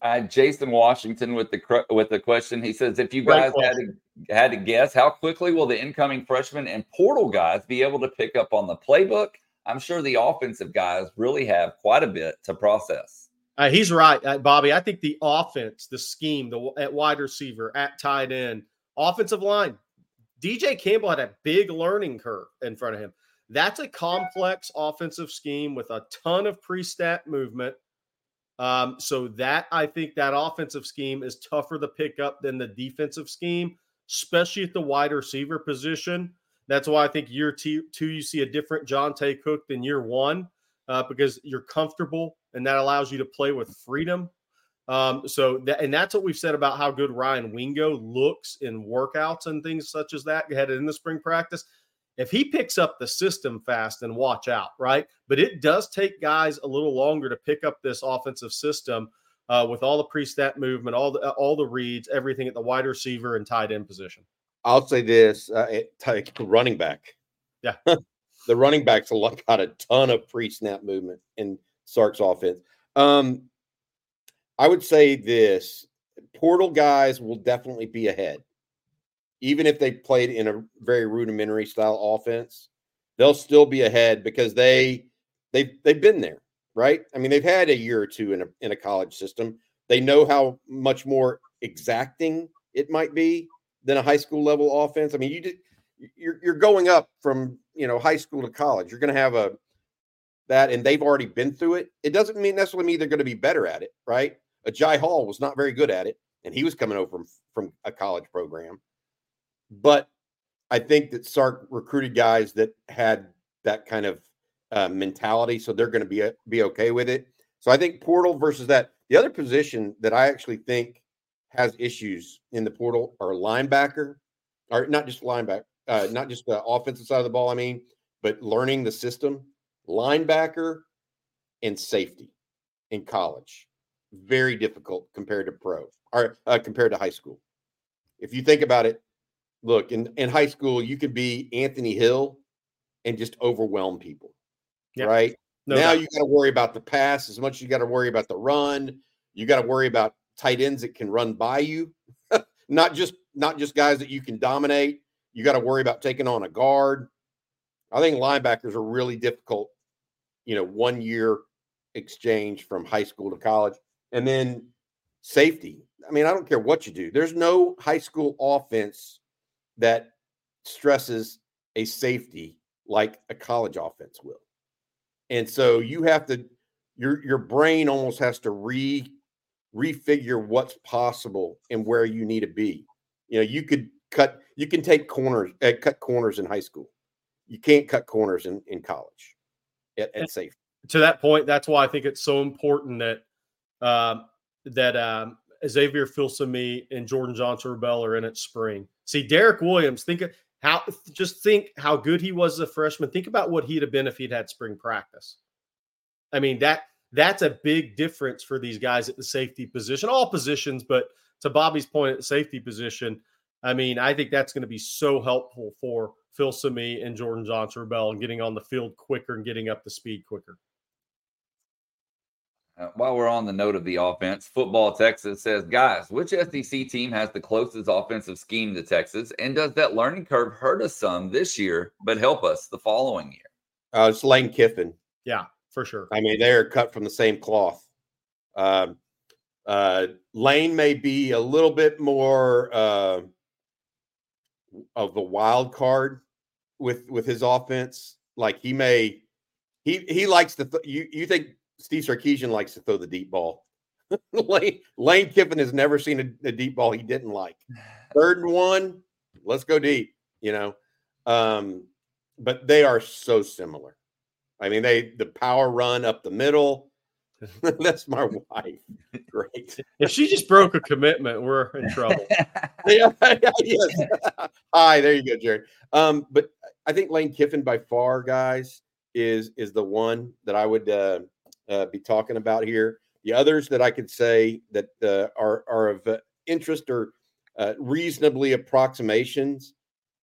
Uh, Jason Washington with the with the question. He says, if you guys had to, had to guess, how quickly will the incoming freshmen and portal guys be able to pick up on the playbook? I'm sure the offensive guys really have quite a bit to process. Uh, he's right, uh, Bobby. I think the offense, the scheme, the at wide receiver, at tight end, offensive line. DJ Campbell had a big learning curve in front of him. That's a complex offensive scheme with a ton of pre-snap movement um, so that I think that offensive scheme is tougher to pick up than the defensive scheme, especially at the wide receiver position. That's why I think year two, you see a different Johntay Cook than year one uh, because you're comfortable and that allows you to play with freedom. Um, so that, and that's what we've said about how good Ryan Wingo looks in workouts and things such as that headed in the spring practice if he picks up the system fast, then watch out, right? But it does take guys a little longer to pick up this offensive system uh, with all the pre-snap movement, all the all the reads, everything at the wide receiver and tight end position. I'll say this: uh, it, running back. Yeah, <laughs> the running backs got a ton of pre-snap movement in Sark's offense. Um, I would say this: portal guys will definitely be ahead even if they played in a very rudimentary style offense, they'll still be ahead because they they've they've been there, right? I mean, they've had a year or two in a in a college system. They know how much more exacting it might be than a high school level offense. I mean, you did you're you're going up from you know high school to college. You're going to have a that, and they've already been through it. It doesn't mean necessarily mean they're going to be better at it, right? A Jai Hall was not very good at it, and he was coming over from from a college program. But I think that Sark recruited guys that had that kind of uh, mentality, so they're going to be uh, be okay with it. So I think portal versus that. The other position that I actually think has issues in the portal are linebacker, or not just linebacker, uh, not just the offensive side of the ball. I mean, but learning the system, linebacker, and safety in college, very difficult compared to pro or uh, compared to high school. If you think about it, look in, in high school you could be anthony hill and just overwhelm people yep. right no now doubt. you got to worry about the pass as much as you got to worry about the run you got to worry about tight ends that can run by you <laughs> not just not just guys that you can dominate you got to worry about taking on a guard i think linebackers are really difficult you know one year exchange from high school to college and then safety. I mean, I don't care what you do. There's no high school offense that stresses a safety like a college offense will. And so you have to your your brain almost has to re refigure what's possible and where you need to be. You know, you could cut you can take corners uh, cut corners in high school. You can't cut corners in, in college at, at safety. To that point, that's why I think it's so important that um, that um, Xavier Filsaime and Jordan Johnson Rebel are in at spring. See, Derek Williams, think of how just think how good he was as a freshman. Think about what he'd have been if he'd had spring practice. I mean, that that's a big difference for these guys at the safety position, all positions, but to Bobby's point at the safety position, I mean, I think that's going to be so helpful for Filsaime and Jordan Johnson Rebel and getting on the field quicker and getting up to speed quicker. Uh, while we're on the note of the offense, Football Texas says, guys, which SEC team has the closest offensive scheme to Texas? And does that learning curve hurt us some this year, but help us the following year? Uh, it's Lane Kiffin. Yeah, for sure. I mean, they're cut from the same cloth. Um, uh, Lane may be a little bit more uh, of the wild card with with his offense. Like he may, he he likes to. Th- you you think Steve Sarkisian likes to throw the deep ball. <laughs> Lane, Lane Kiffin has never seen a, a, deep ball he didn't like. <sighs> Third and one, let's go deep, you know. Um, but they are so similar. I mean, they the power run up the middle. <laughs> That's my <laughs> wife. Great. If she just broke a commitment, we're in trouble. yeah, yes. Hi, there you go, Jared. Um, but I think Lane Kiffin by far, guys, is is the one that I would uh, uh, be talking about here. The others that I could say that uh, are are of uh, interest or uh, reasonably approximations.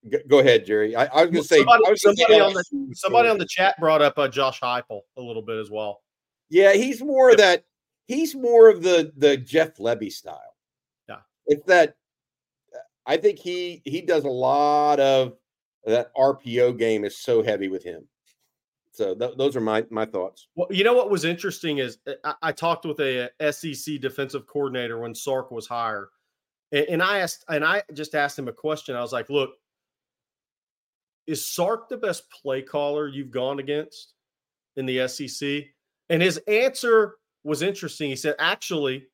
G- go ahead, Jerry. I, I was going to say somebody, somebody, say on the, somebody on the chat brought up uh, Josh Heupel a little bit as well. Yeah, he's more of that. He's more of the the Jeff Lebby style. Yeah, it's that. I think he he does a lot of that RPO game is so heavy with him. So th- those are my my thoughts. Well, you know what was interesting is uh, I, I talked with a, a, SEC defensive coordinator when Sark was hired, and, and I asked and I just asked him a question. I was like, "Look, is Sark the best play caller you've gone against in the SEC?" And his answer was interesting. He said, "Actually,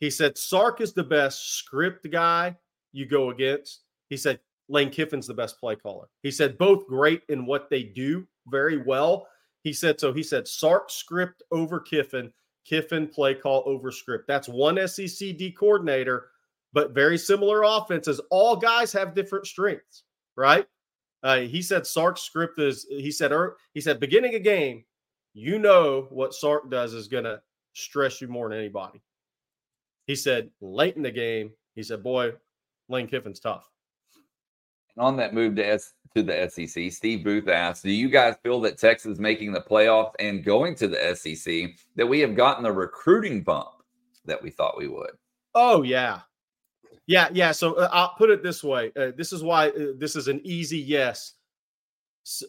he said Sark is the best script guy you go against." He said Lane Kiffin's the best play caller. He said both great in what they do very well. He said so. He said Sark script over Kiffin, Kiffin play call over script. That's one SEC D coordinator, but very similar offenses. All guys have different strengths, right? Uh, he said Sark's script is. He said. Er, he said beginning a game, you know what Sark does is going to stress you more than anybody. He said late in the game, he said, "Boy, Lane Kiffin's tough." On that move to S to the SEC, Steve Booth asked, "Do you guys feel that Texas making the playoffs and going to the SEC that we have gotten the recruiting bump that we thought we would?" Oh yeah, yeah, yeah. So uh, I'll put it this way: uh, this is why uh, this is an easy yes.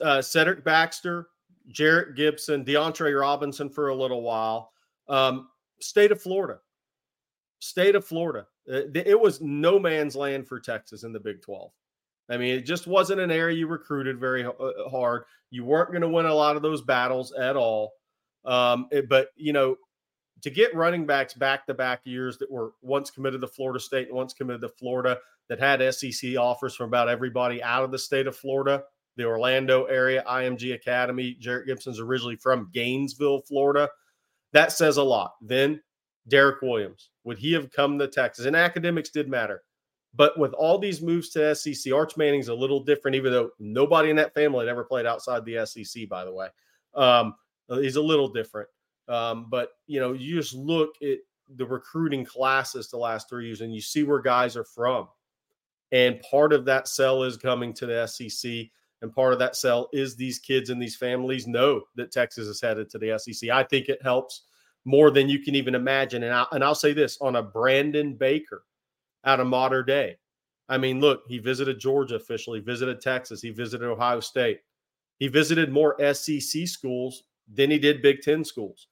Uh, Cedric Baxter, Jerrick Gibson, DeAndre Robinson for a little while. Um, state of Florida, state of Florida. Uh, it was no man's land for Texas in the Big Twelve. I mean, it just wasn't an area you recruited very uh, hard. You weren't going to win a lot of those battles at all. Um, it, but you know, to get running backs back to back years that were once committed to Florida State and once committed to Florida that had SEC offers from about everybody out of the state of Florida, the Orlando area, IMG Academy. Jerrick Gibson's originally from Gainesville, Florida. That says a lot. Then Derek Williams, would he have come to Texas? And academics did matter. But with all these moves to SEC, Arch Manning's a little different, even though nobody in that family had ever played outside the SEC, by the way. Um, he's a little different. Um, but, you know, you just look at the recruiting classes the last three years and you see where guys are from. And part of that sell is coming to the SEC. And part of that sell is these kids and these families know that Texas is headed to the SEC. I think it helps more than you can even imagine. And, I, and I'll say this on a Brandon Baker out of modern day. I mean, look, he visited Georgia officially, visited Texas, he visited Ohio State. He visited more SEC schools than he did Big Ten schools.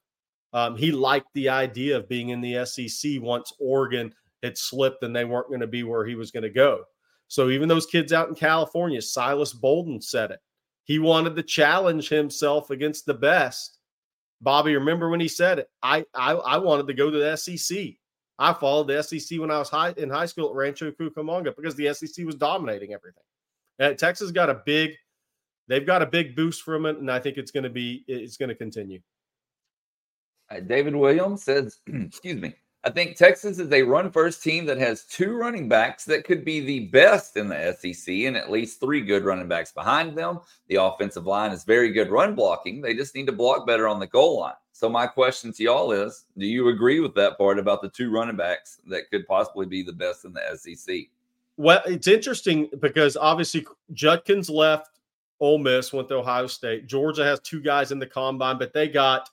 Um, he liked the idea of being in the SEC once Oregon had slipped and they weren't going to be where he was going to go. So even those kids out in California, Silas Bolden said it. He wanted to challenge himself against the best. Bobby, remember when he said it? I I, I wanted to go to the SEC. I followed the SEC when I was high in high school at Rancho Cucamonga because the SEC was dominating everything. And Texas got a big, they've got a big boost from it, and I think it's going to be it's going to continue. Uh, David Williams says, <clears throat> excuse me, I think Texas is a run first team that has two running backs that could be the best in the SEC and at least three good running backs behind them. The offensive line is very good run blocking. They just need to block better on the goal line. So, my question to y'all is do you agree with that part about the two running backs that could possibly be the best in the SEC? Well, it's interesting because obviously Judkins left Ole Miss, went to Ohio State. Georgia has two guys in the combine, but they got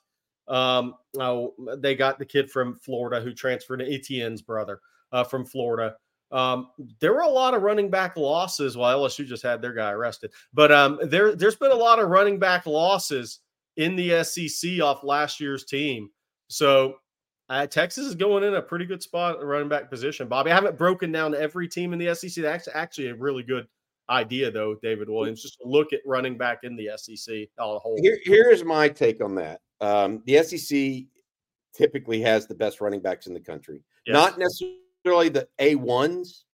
um, oh, they got the kid from Florida who transferred to Etienne's brother uh, from Florida. Um, there were a lot of running back losses. Well, LSU just had their guy arrested, but um, there there's been a lot of running back losses in the SEC off last year's team. So uh, Texas is going in a pretty good spot at running back position. Bobby, I haven't broken down every team in the SEC. That's actually a really good idea, though, David Williams. Just look at running back in the SEC on a whole. Here, here's my take on that. Um, the SEC typically has the best running backs in the country. Yes. Not necessarily the A ones.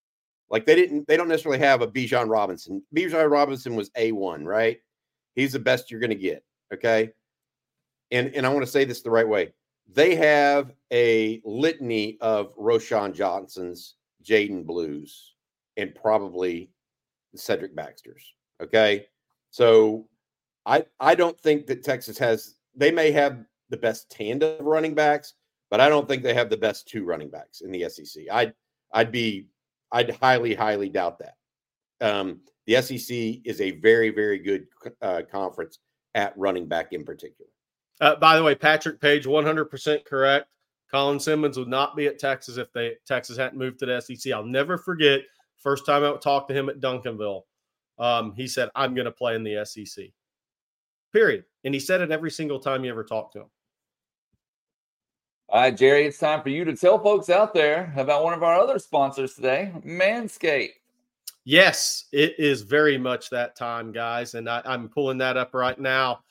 Like they didn't, they don't necessarily have a Bijan Robinson. Bijan Robinson was A one, right? He's the best you're going to get. Okay, and and I want to say this the right way. They have a litany of Roschon Johnsons, Jaydon Blues, and probably Cedric Baxter's. Okay, so I I don't think that Texas has they may have the best tandem of running backs, but I don't think they have the best two running backs in the SEC. I'd I'd be I'd highly highly doubt that. Um, the SEC is a very very good uh, conference at running back in particular. Uh, by the way, Patrick Page, 100% correct. Colin Simmons would not be at Texas if they Texas hadn't moved to the SEC. I'll never forget first time I talked to him at Duncanville. Um, he said, "I'm going to play in the SEC." Period. And he said it every single time you ever talked to him. All right, Jerry, it's time for you to tell folks out there about one of our other sponsors today, Manscaped. Yes, it is very much that time, guys. And I, I'm pulling that up right now.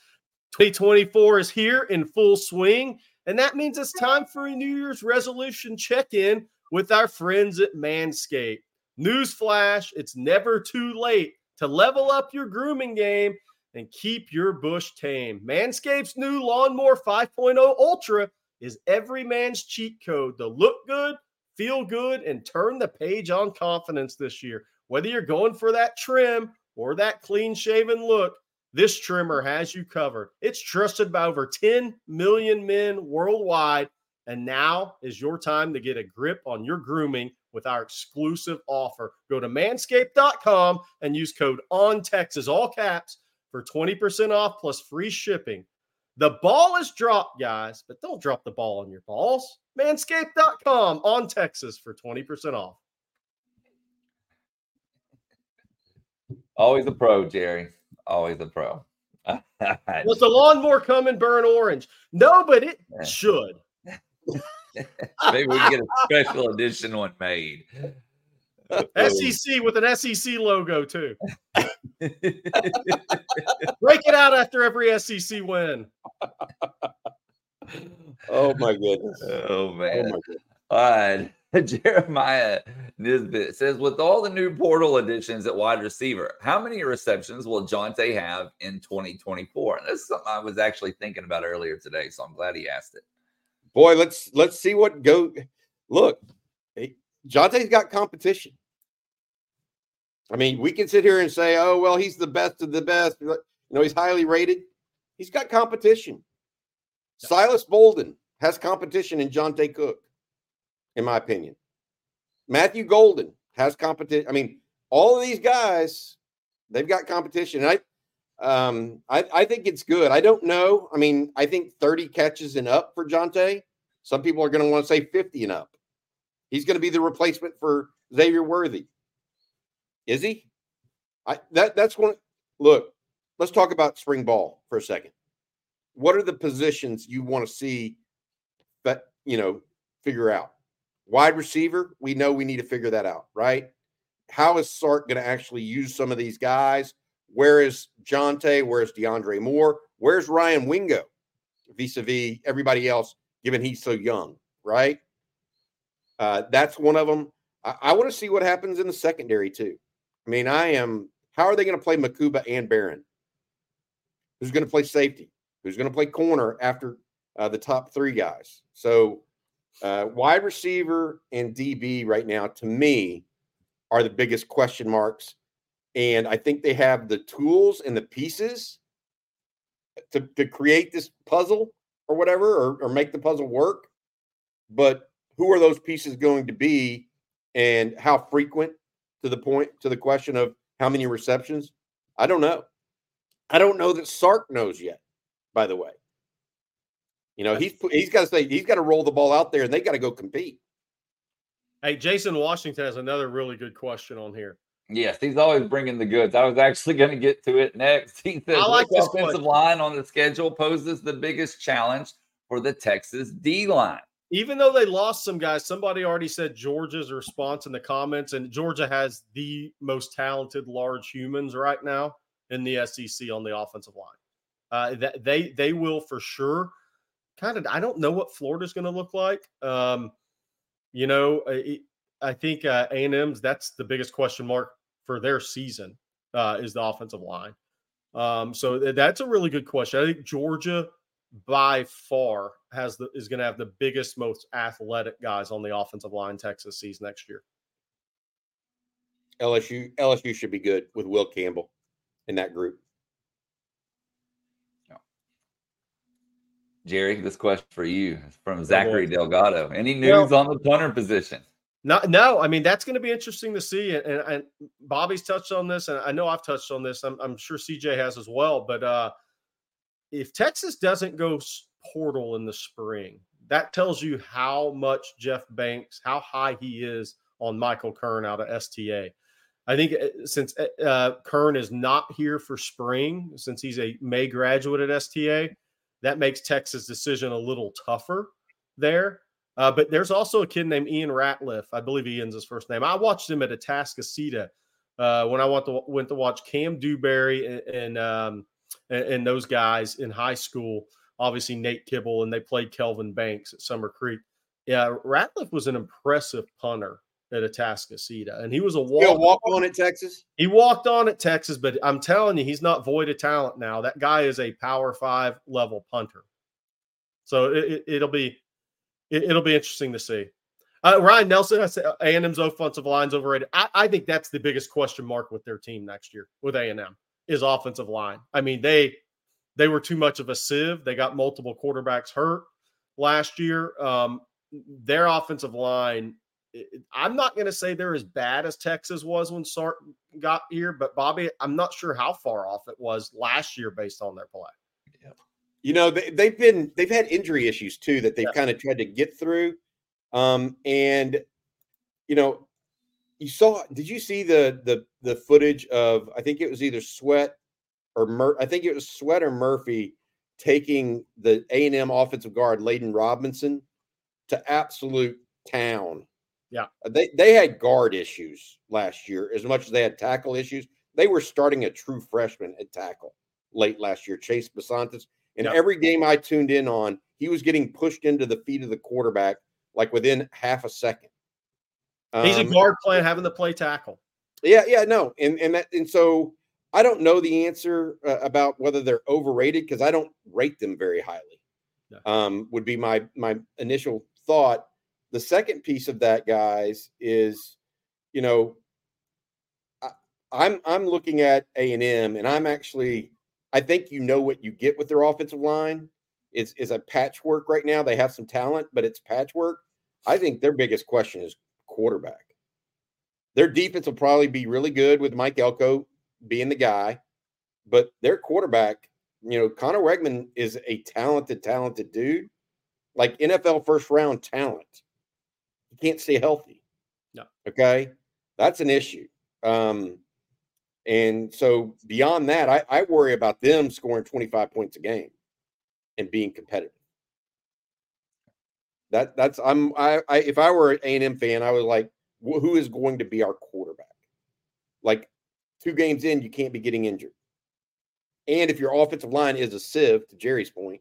2024 is here in full swing. And that means it's time for a New Year's resolution check in with our friends at Manscaped. Newsflash, it's never too late to level up your grooming game and keep your bush tame. Manscaped's new Lawnmower 5.0 Ultra is every man's cheat code to look good, feel good, and turn the page on confidence this year. Whether you're going for that trim or that clean shaven look, this trimmer has you covered. It's trusted by over 10 million men worldwide. And now is your time to get a grip on your grooming with our exclusive offer. Go to manscaped.com and use code on Texas, all caps for 20% off plus free shipping. The ball is dropped, guys, but don't drop the ball on your balls. Manscaped.com on Texas for 20% off. Always a pro, Jerry. Always a pro. <laughs> <laughs> Was the lawnmower come and burn orange? No, but it should. <laughs> Maybe we get a special edition one made. SEC um, with an SEC logo too. Break it out after every SEC win. Oh my goodness. Oh man. Oh my goodness. All right. <laughs> Jeremiah Nisbet says, with all the new portal additions at wide receiver, how many receptions will Johntay have in 2024? And this is something I was actually thinking about earlier today, so I'm glad he asked it. Boy, let's let's see what go. Look, Johntay's got competition. I mean, we can sit here and say, oh, well, he's the best of the best. You know, he's highly rated. He's got competition. Silas Bolden has competition in Johntay Cook, in my opinion. Matthew Golden has competition. I mean, all of these guys, they've got competition. And I um, I, I think it's good. I don't know. I mean, I think 30 catches and up for Johntay. Some people are going to want to say 50 and up. He's going to be the replacement for Xavier Worthy. Is he? I that that's one. Look, let's talk about spring ball for a second. What are the positions you want to see But you know, figure out. Wide receiver, we know we need to figure that out, right? How is Sark going to actually use some of these guys? Where is Johntay? Where's DeAndre Moore? Where's Ryan Wingo vis-a-vis everybody else, given he's so young, right? Uh, that's one of them. I, I want to see what happens in the secondary too. I mean, I am. How are they going to play Makuba and Barron? Who's going to play safety? Who's going to play corner after uh, the top three guys? So, uh, wide receiver and DB right now, to me, are the biggest question marks. And I think they have the tools and the pieces to, to create this puzzle or whatever, or, or make the puzzle work. But who are those pieces going to be and how frequent to the point to the question of how many receptions? I don't know. I don't know that Sark knows yet, by the way. You know, he's he's got to say he's got to roll the ball out there and they got to go compete. Hey, Jason Washington has another really good question on here. Yes, he's always bringing the goods. I was actually going to get to it next. He says, I like "Which this offensive question. line on the schedule poses the biggest challenge for the Texas D line." Even though they lost some guys, somebody already said Georgia's response in the comments, and Georgia has the most talented large humans right now in the SEC on the offensive line. Uh, that they they will for sure. Kind of, I don't know what Florida's going to look like. Um, you know, I, I think uh, A&M's that's the biggest question mark for their season uh, is the offensive line. Um, so th- that's a really good question. I think Georgia by far has the is going to have the biggest, most athletic guys on the offensive line Texas sees next year. LSU LSU should be good with Will Campbell in that group. Jerry, this question for you from Zachary Delgado. Any Well- news on the punter position? No, no. I mean, that's going to be interesting to see. And, and, and Bobby's touched on this, and I know I've touched on this. I'm, I'm sure CJ has as well. But uh, if Texas doesn't go s- portal in the spring, that tells you how much Jeff Banks, how high he is on Michael Kern out of STA. I think uh, since uh, uh, Kern is not here for spring, since he's a May graduate at STA, that makes Texas' decision a little tougher there. Uh, but there's also a kid named Ian Ratliff. I believe Ian's his first name. I watched him at Atascocita uh, when I went to, went to watch Cam Dewberry and and, um, and and those guys in high school. Obviously Nate Kibble, and they played Kelvin Banks at Summer Creek. Yeah, Ratliff was an impressive punter at Atascocita, and he was a walk. walk on at Texas. He walked on at Texas, but I'm telling you, he's not void of talent now. That guy is a Power Five level punter. So it, it, will be it, will be interesting to see. Uh, Ryan Nelson, I said A and M's offensive line's overrated. I, I think that's the biggest question mark with their team next year with A and M is offensive line. I mean they they were too much of a sieve. They got multiple quarterbacks hurt last year. Um, their offensive line, I'm not going to say they're as bad as Texas was when Sark got here, but Bobby, I'm not sure how far off it was last year based on their play. You know, they, they've been they've had injury issues too that they've Yeah. kind of tried to get through. Um, and you know, you saw did you see the the the footage of I think it was either Sweat or Mur- I think it was Sweater Murphy taking the A&M offensive guard Layden Robinson to absolute town. Yeah. Uh, They they had guard issues last year as much as they had tackle issues. They were starting a true freshman at tackle late last year, Chase Bisontis. And Yeah. every game I tuned in on, he was getting pushed into the feet of the quarterback like within half a second. He's a Um, guard playing, having to play tackle. yeah, yeah, no, and and that and so I don't know the answer uh, about whether they're overrated because I don't rate them very highly. Um, would be my my initial thought. The second piece of that, guys, is you know, I, I'm I'm looking at A and M, and I'm actually I think you know what you get with their offensive line. Is is a patchwork right now. They have some talent, but it's patchwork. I think their biggest question is quarterback. Their defense will probably be really good with Mike Elko being the guy, but their quarterback, you know, Conner Weigman is a talented, talented dude, like NFL first round talent. He can't stay healthy. No. Okay. That's an issue. Um, and so beyond that, I, I worry about them scoring 25 points a game and being competitive. That that's I'm I, I if I were an A and M fan, I was like, who is going to be our quarterback? Like two games in, you can't be getting injured. And if your offensive line is a sieve, to Jerry's point,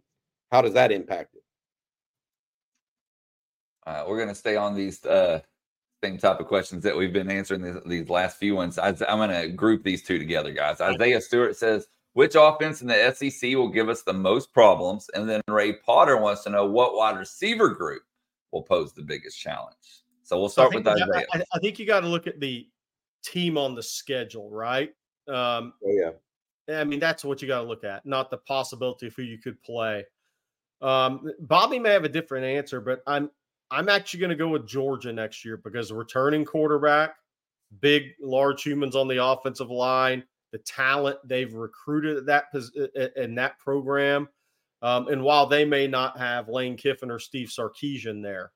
how does that impact it? Uh, we're going to stay on these uh, same type of questions that we've been answering these, these last few ones. I, am going to group these two together, guys. Isaiah Stewart says, which offense in the SEC will give us the most problems? And then Ray Potter wants to know what wide receiver group will pose the biggest challenge. So we'll start with Isaiah. I, I, think you got to look at the team on the schedule, right? Um, oh, yeah. I mean, that's what you got to look at, not the possibility of who you could play. Um, Bobby may have a different answer, but I'm I'm actually going to go with Georgia next year because returning quarterback, big, large humans on the offensive line, the talent they've recruited at that in that program, um, and while they may not have Lane Kiffin or Steve Sarkisian there,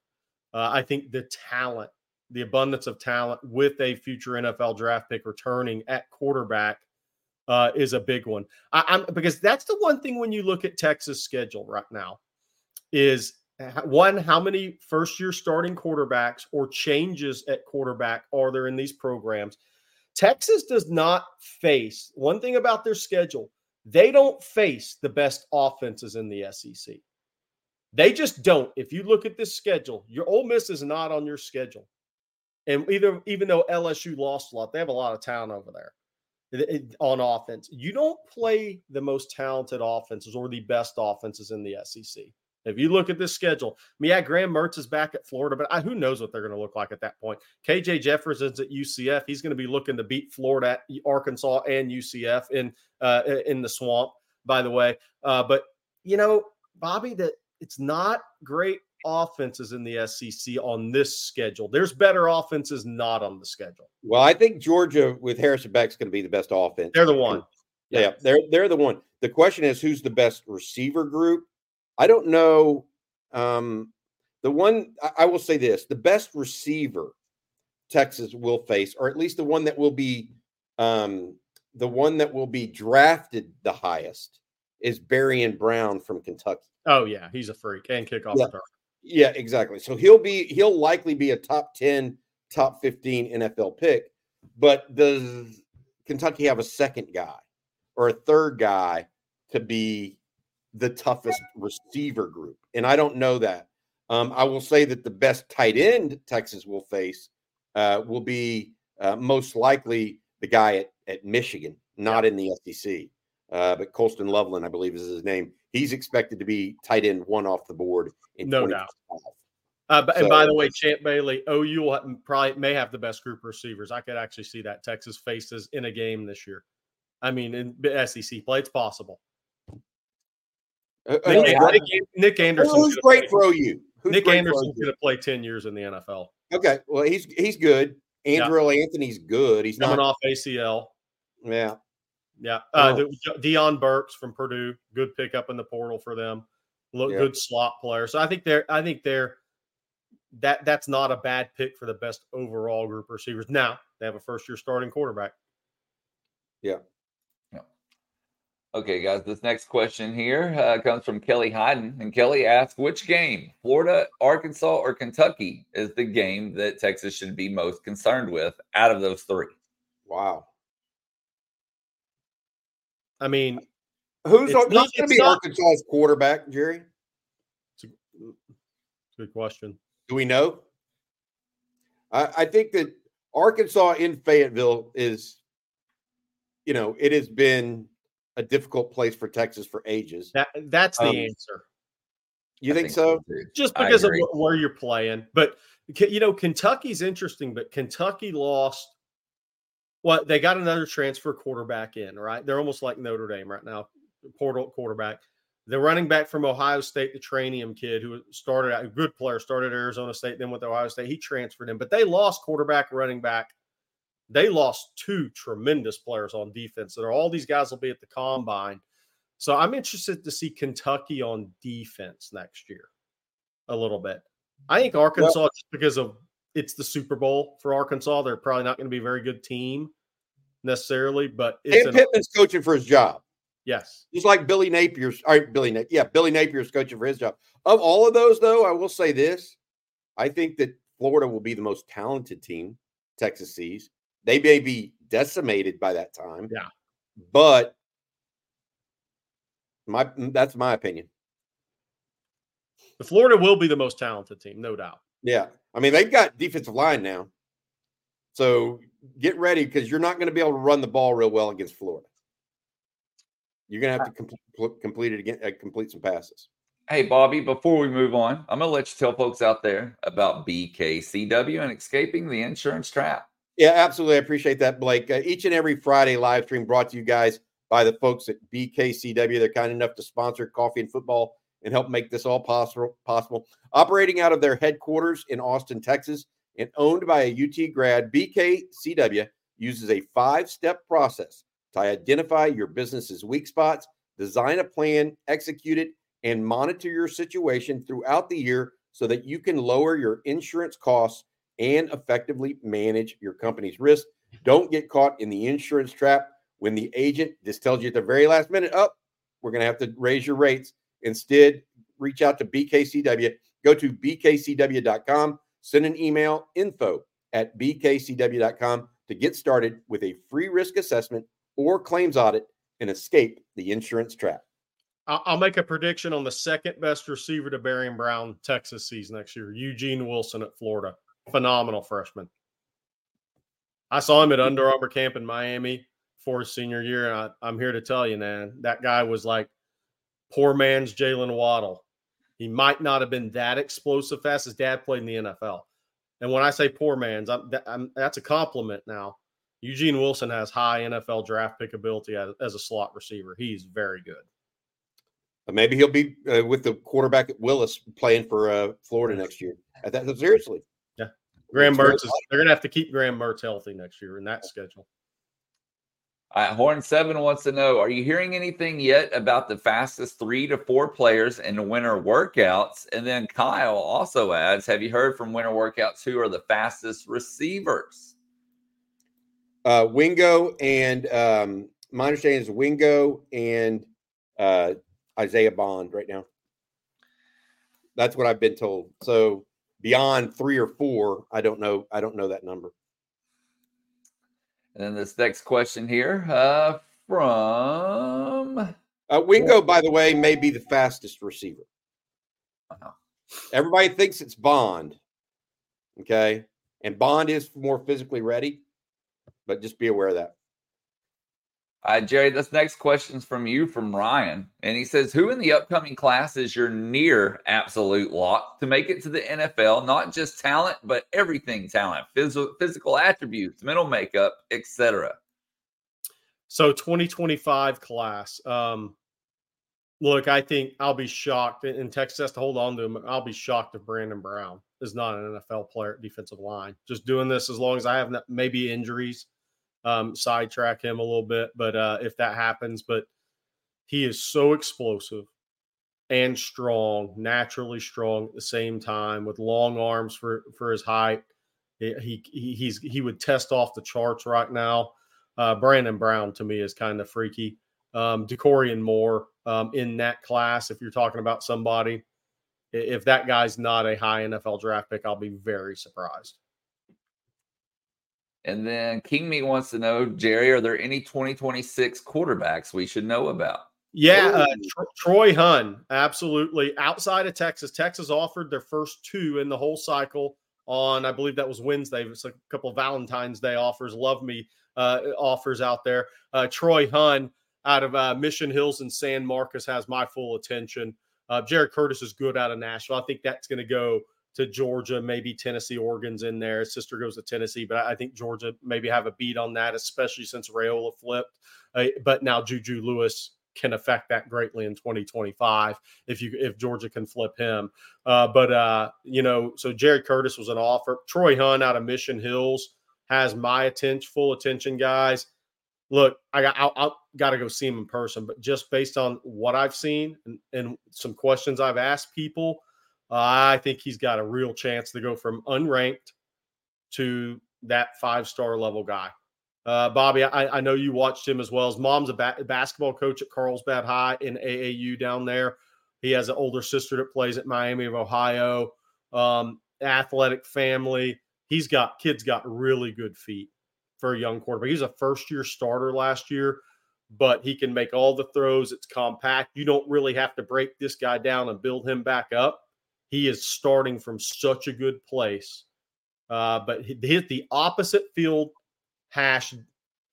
uh, I think the talent, the abundance of talent with a future NFL draft pick returning at quarterback uh, is a big one. I, I'm because that's the one thing when you look at Texas' schedule right now is one how many first year starting quarterbacks or changes at quarterback are there in these programs? Texas does not face one thing about their schedule they don't face the best offenses in the sec they just don't. If you look at this schedule your Ole miss is not on your schedule and either even though lsu lost a lot they have a lot of talent over there on offense you don't play the most talented offenses or the best offenses in the sec if you look at this schedule, I mean, yeah, Graham Mertz is back at Florida, but I, who knows what they're going to look like at that point? KJ Jefferson's at UCF. He's going to be looking to beat Florida, Arkansas, and UCF in uh, in the swamp. By the way, uh, but you know, Bobby, that it's not great offenses in the SEC on this schedule. There's better offenses not on the schedule. Well, I think Georgia with Harrison Beck is going to be the best offense. They're the one. Yeah, yeah, they're they're the one. The question is who's the best receiver group? I don't know. Um, the one I will say this: the best receiver Texas will face, or at least the one that will be um, the one that will be drafted the highest, is Barion Brown from Kentucky. Oh yeah, he's a freak and kick off yeah. the turf. Yeah, exactly. So he'll be he'll likely be a top ten, top fifteen NFL pick. But does Kentucky have a second guy or a third guy to be the toughest receiver group, and I don't know that. Um, I will say that the best tight end Texas will face uh, will be uh, most likely the guy at, at Michigan, not in the SEC. Uh, but Colston Loveland, I believe, is his name. He's expected to be tight end one off the board. no doubt. Uh, so, and by the way, Champ Bailey, OU will probably may have the best group of receivers. I could actually see that Texas faces in a game this year. I mean, in SEC play, it's possible. Uh, uh Nick, Nick, Nick, Anderson. Who's great for OU? Who's Nick Anderson's going to play ten years in the NFL. Okay, well he's he's good. Andrew yeah. Anthony's good. He's coming not... off ACL. Yeah, yeah. Uh, oh. Deion Burks from Purdue, good pickup in the portal for them. Look, yeah. good slot player. So I think they're. I think they're. That that's not a bad pick for the best overall group of receivers. Now they have a first year starting quarterback. Yeah. Okay, guys, this next question here uh, comes from Kelly Hyden. And Kelly asks, which game, Florida, Arkansas, or Kentucky, is the game that Texas should be most concerned with out of those three? Wow. I mean, who's, who's going to be not, Arkansas's quarterback, Jerry? It's a good question. Do we know? I, I think that Arkansas in Fayetteville is, you know, it has been a difficult place for Texas for ages. That, that's the um, answer. You think, think, so? Just because of where you're playing. But, you know, Kentucky's interesting, but Kentucky lost. Well, they got another transfer quarterback in, right? They're almost like Notre Dame right now, portal quarterback. The running back from Ohio State, the Trayanum kid who started a good player, started Arizona State, then went to Ohio State, he transferred in, but they lost quarterback, running back, they lost two tremendous players on defense. That are all these guys will be at the combine. So I'm interested to see Kentucky on defense next year a little bit. I think Arkansas, well, just because of it's the Super Bowl for Arkansas, they're probably not going to be a very good team necessarily. But it's and Pittman's coaching for his job. Yes. Just like Billy Napier's, all right, Billy Napier, yeah, Billy Napier's coaching for his job. Of all of those, though, I will say this: I think that Florida will be the most talented team Texas sees. They may be decimated by that time. Yeah. But my mm, that's my opinion. The Florida will be the most talented team, no doubt. Yeah. I mean, they've got defensive line now. So get ready because you're not going to be able to run the ball real well against Florida. You're going to have to complete, complete it again, uh, complete some passes. Hey, Bobby, before we move on, I'm going to let you tell folks out there about BKCW and escaping the insurance trap. Yeah, absolutely. I appreciate that, Blake. Uh, each and every Friday live stream brought to you guys by the folks at BKCW. They're kind enough to sponsor coffee and football and help make this all possible. Possible. Operating out of their headquarters in Austin, Texas, and owned by a UT grad, BKCW uses a five-step process to identify your business's weak spots, design a plan, execute it, and monitor your situation throughout the year so that you can lower your insurance costs and effectively manage your company's risk. Don't get caught in the insurance trap when the agent just tells you at the very last minute, oh, we're going to have to raise your rates. Instead, reach out to BKCW. Go to bkcw.com, send an email info at bkcw.com to get started with a free risk assessment or claims audit and escape the insurance trap. I'll make a prediction on the second best receiver to Barion Brown Texas sees next year, Eugene Wilson at Florida. Phenomenal freshman. I saw him at Under Armour camp in Miami for his senior year. And I, I'm here to tell you, man, that guy was like poor man's Jalen Waddle. He might not have been that explosive fast. His dad played in the NFL. And when I say poor man's, I'm, I'm, that's a compliment now. Eugene Wilson has high NFL draft pick ability as, as a slot receiver. He's very good. Maybe he'll be uh, with the quarterback at Willis playing for uh, Florida next year. That, seriously. Yeah. Graham Mertz is, they're going to have to keep Graham Mertz healthy next year in that schedule. Right, Horn Seven wants to know: Are you hearing anything yet about the fastest three to four players in winter workouts? And then Kyle also adds: Have you heard from winter workouts who are the fastest receivers? Uh, Wingo and um, my understanding is Wingo and uh, Isaiah Bond right now. That's what I've been told. So beyond three or four, I don't know. I don't know that number. And then this next question here uh, from uh, Wingo, by the way, may be the fastest receiver. Wow. Everybody thinks it's Bond. Okay. And Bond is more physically ready, but just be aware of that. Uh, Jerry, this next question is from you, from Ryan. And he says, Who in the upcoming class is your near absolute lock to make it to the NFL? Not just talent, but everything talent, physical, physical attributes, mental makeup, etc. So, 2025 class. Um, look, I think I'll be shocked. And Texas has to hold on to him. I'll be shocked if Brandon Brown is not an NFL player at defensive line. Just doing this as long as I have maybe injuries um, sidetrack him a little bit. But uh, if that happens, but he is so explosive and strong, naturally strong at the same time, with long arms for for his height. He, he he's he would test off the charts right now. Uh, Brandon Brown to me is kind of freaky. Um, Dakorien Moore um, in that class. If you're talking about somebody, if that guy's not a high NFL draft pick, I'll be very surprised. And then King Me wants to know, Jerry, are there any 2026 quarterbacks we should know about? Yeah, uh, Tr- Troy Hun, absolutely. Outside of Texas, Texas offered their first two in the whole cycle on, I believe that was Wednesday. It's a couple of Valentine's Day offers, love me uh, offers out there. Uh, Troy Hun out of uh, Mission Hills and San Marcos has my full attention. Uh, Jared Curtis is good out of Nashville. I think that's going to go to Georgia, maybe Tennessee, Oregon's in there. His sister goes to Tennessee, but I think Georgia maybe have a beat on that, especially since Raiola flipped. Uh, but now Juju Lewis can affect that greatly in 2025 if you if Georgia can flip him. Uh, but uh, you know, so Jared Curtis was an offer. Troy Hun out of Mission Hills has my attention, full attention, guys. Look, I got I, I got to go see him in person, but just based on what I've seen and, and some questions I've asked people I think he's got a real chance to go from unranked to that five star level guy. Uh, Bobby, I, I, know you watched him as well. His mom's a ba- basketball coach at Carlsbad High in AAU down there. He has an older sister that plays at Miami of Ohio. Um, athletic family. He's got kids got really good feet for a young quarterback. He's a first year starter last year, but he can make all the throws. It's compact. You don't really have to break this guy down and build him back up. He is starting from such a good place. Uh, but he hit the opposite field hash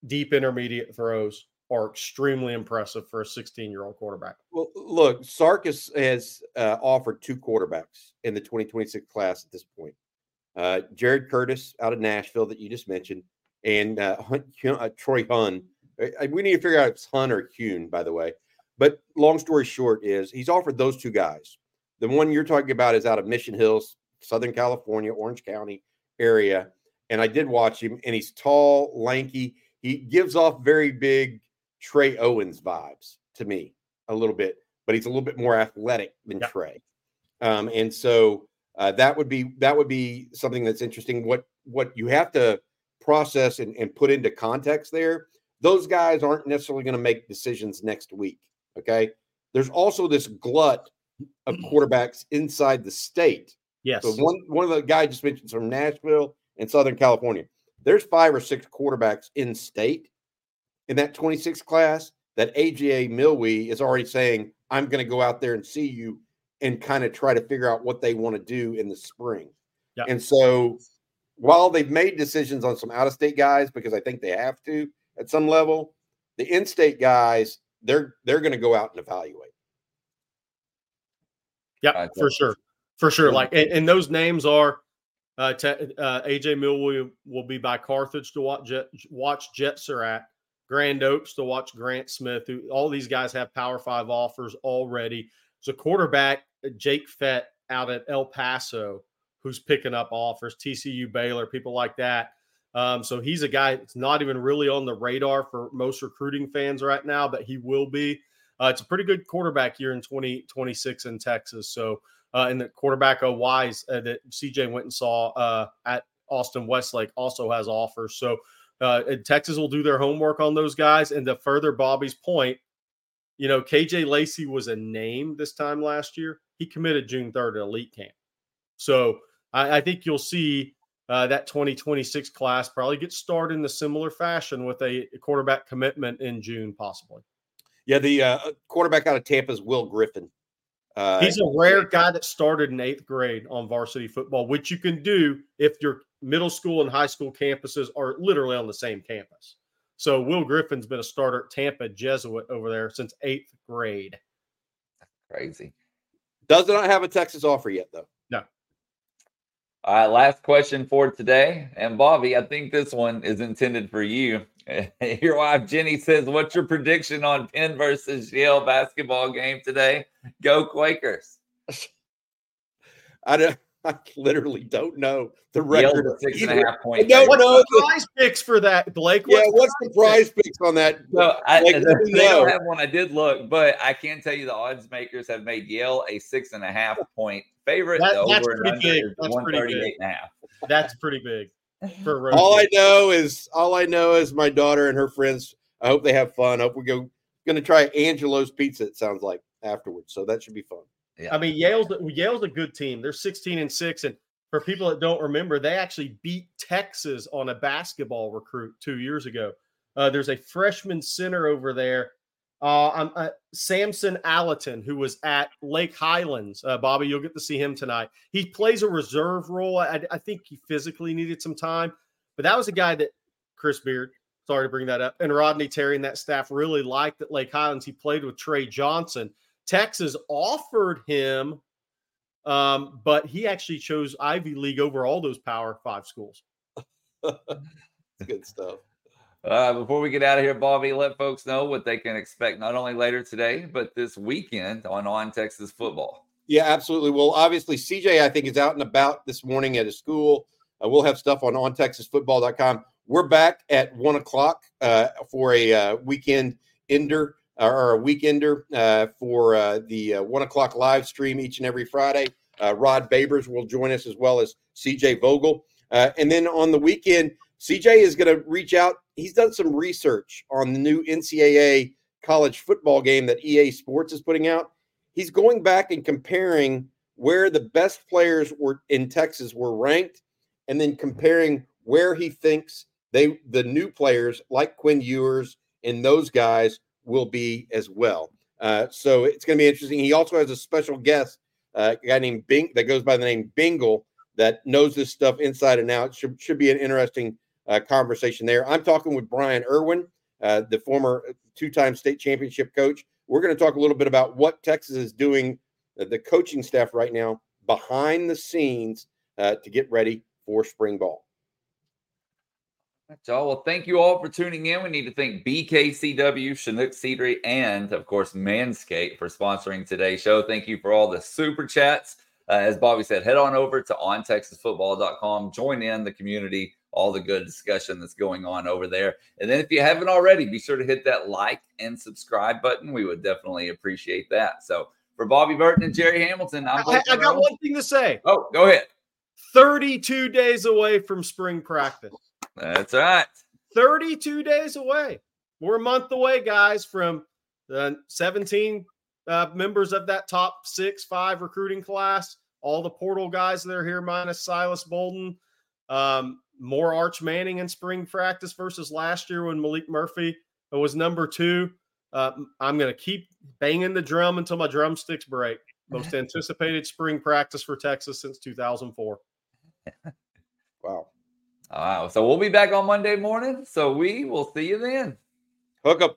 deep intermediate throws are extremely impressive for a 16 year old quarterback. Well, look, Sarkis has uh, offered two quarterbacks in the 2026 class at this point. Uh, Jared Curtis out of Nashville that you just mentioned, and uh, uh, Troy Hun. we need to figure out if it's Hun or Kuhn, by the way. But long story short is he's offered those two guys. The one you're talking about is out of Mission Hills, Southern California, Orange County area. And I did watch him, and he's tall, lanky. He gives off very big Trey Owens vibes to me a little bit, but he's a little bit more athletic than yep. Trey. Um, and so uh, that would be that would be something that's interesting. What what you have to process and, and put into context there, those guys aren't necessarily going to make decisions next week. Okay. There's also this glut of <clears throat> quarterbacks inside the state. Yes. So one one of the guys just mentioned from Nashville and Southern California. There's five or six quarterbacks in state in that 26 class that AJ Milwee is already saying, I'm going to go out there and see you and kind of try to figure out what they want to do in the spring. Yeah. And so while they've made decisions on some out of state guys because I think they have to at some level, the in state guys, they're they're going to go out and evaluate. Yeah, for sure. For sure. Like and, and those names are uh, te- uh, AJ Milwee will be by Carthage to watch Jet, watch Jet Surratt, Grand Oaks to watch Grant Smith. Who all these guys have Power Five offers already. So quarterback Jake Fett out at El Paso, who's picking up offers, TCU, Baylor, people like that. Um, so he's a guy that's not even really on the radar for most recruiting fans right now, but he will be. Uh, it's a pretty good quarterback here in 2026 in Texas. So, uh, and the quarterback of Wise uh, that CJ went and saw uh, at Austin Westlake also has offers. So, uh, Texas will do their homework on those guys. And to further Bobby's point, you know, KJ Lacey was a name this time last year. He committed June 3rd at elite camp. So I, I think you'll see uh, that 2026 class probably get started in a similar fashion with a quarterback commitment in June, possibly. Yeah, the uh, quarterback out of Tampa is Will Griffin. Uh, He's a rare guy that started in eighth grade on varsity football, which you can do if your middle school and high school campuses are literally on the same campus. So Will Griffin's been a starter at Tampa Jesuit over there since eighth grade. Crazy. Does not have a Texas offer yet, though. No. All right, last question for today. And Bobby, I think this one is intended for you. <laughs> Your wife Jenny says, What's your prediction on Penn versus Yale basketball game today? Go Quakers. I don't <laughs> I literally don't know the record. Yale's six and a half point. No, don't what's know the prize picks for that, Blake. What's yeah, what's the prize picks on that? No, I, they don't have one. I did look, but I can tell you the odds makers have made Yale a six and a half point favorite. That, that's pretty big. That's pretty big. And a half. That's pretty big. For all I know is all I know is my daughter and her friends. I hope they have fun. I hope we go. Going to try Angelo's Pizza. It sounds like afterwards, so that should be fun. Yeah. I mean, Yale's Yale's a good team. They're 16 and 6 and for people that don't remember, they actually beat Texas on a basketball recruit 2 years ago. Uh, there's a freshman center over there uh, uh, Samson Aletan, who was at Lake Highlands. Uh, Bobby, you'll get to see him tonight. He plays a reserve role. I, I, think he physically needed some time, but that was a guy that Chris Beard, sorry to bring that up, and Rodney Terry and that staff really liked at Lake Highlands. He played with Tre Johnson. Texas offered him, um, but he actually chose Ivy League over all those Power Five schools. <laughs> Good stuff. Uh, before we get out of here, Bobby, let folks know what they can expect not only later today, but this weekend on On Texas Football. Yeah, absolutely. Well, obviously, CJ, I think, is out and about this morning at a school. Uh, we'll have stuff on ontexasfootball.com. We're back at one o'clock uh, for a uh, weekend ender or a weekender uh, for uh, the one o'clock live stream each and every Friday. Rod Babers will join us as well as CJ Vogel. And then on the weekend, CJ is going to reach out. He's done some research on the new NCAA college football game that EA Sports is putting out. He's going back and comparing where the best players were in Texas were ranked and then comparing where he thinks they the new players like Quinn Ewers and those guys will be as well. Uh, so it's going to be interesting. He also has a special guest, uh, a guy named Bing that goes by the name Bingle that knows this stuff inside and out. Should should be an interesting uh, conversation there. I'm talking with Brian Irwin, uh, the former two-time state championship coach. We're going to talk a little bit about what Texas is doing, uh, the coaching staff right now behind the scenes uh, to get ready for spring ball. That's all. Well, thank you all for tuning in. We need to thank BKCW, Chinook Seedery, and of course Manscaped for sponsoring today's show. Thank you for all the super chats. Uh, as Bobby said, head on over to ontexasfootball.com, join in the community, all the good discussion that's going on over there. And then if you haven't already, be sure to hit that like and subscribe button. We would definitely appreciate that. So for Bobby Burton and Jerry Hamilton, I'm I, I got one thing to say. Oh, go ahead. 32 days away from spring practice. That's right. 32 days away. We're a month away, guys, from the 17 uh, members of that top six, five recruiting class. All the portal guys that are here, minus Silas Bolden. Um, more Arch Manning in spring practice versus last year when Maalik Murphy was number two. Uh, I'm going to keep banging the drum until my drumsticks break. <laughs> Most anticipated spring practice for Texas since 2004. <laughs> Wow. Wow. So we'll be back on Monday morning. So we will see you then. Hook up.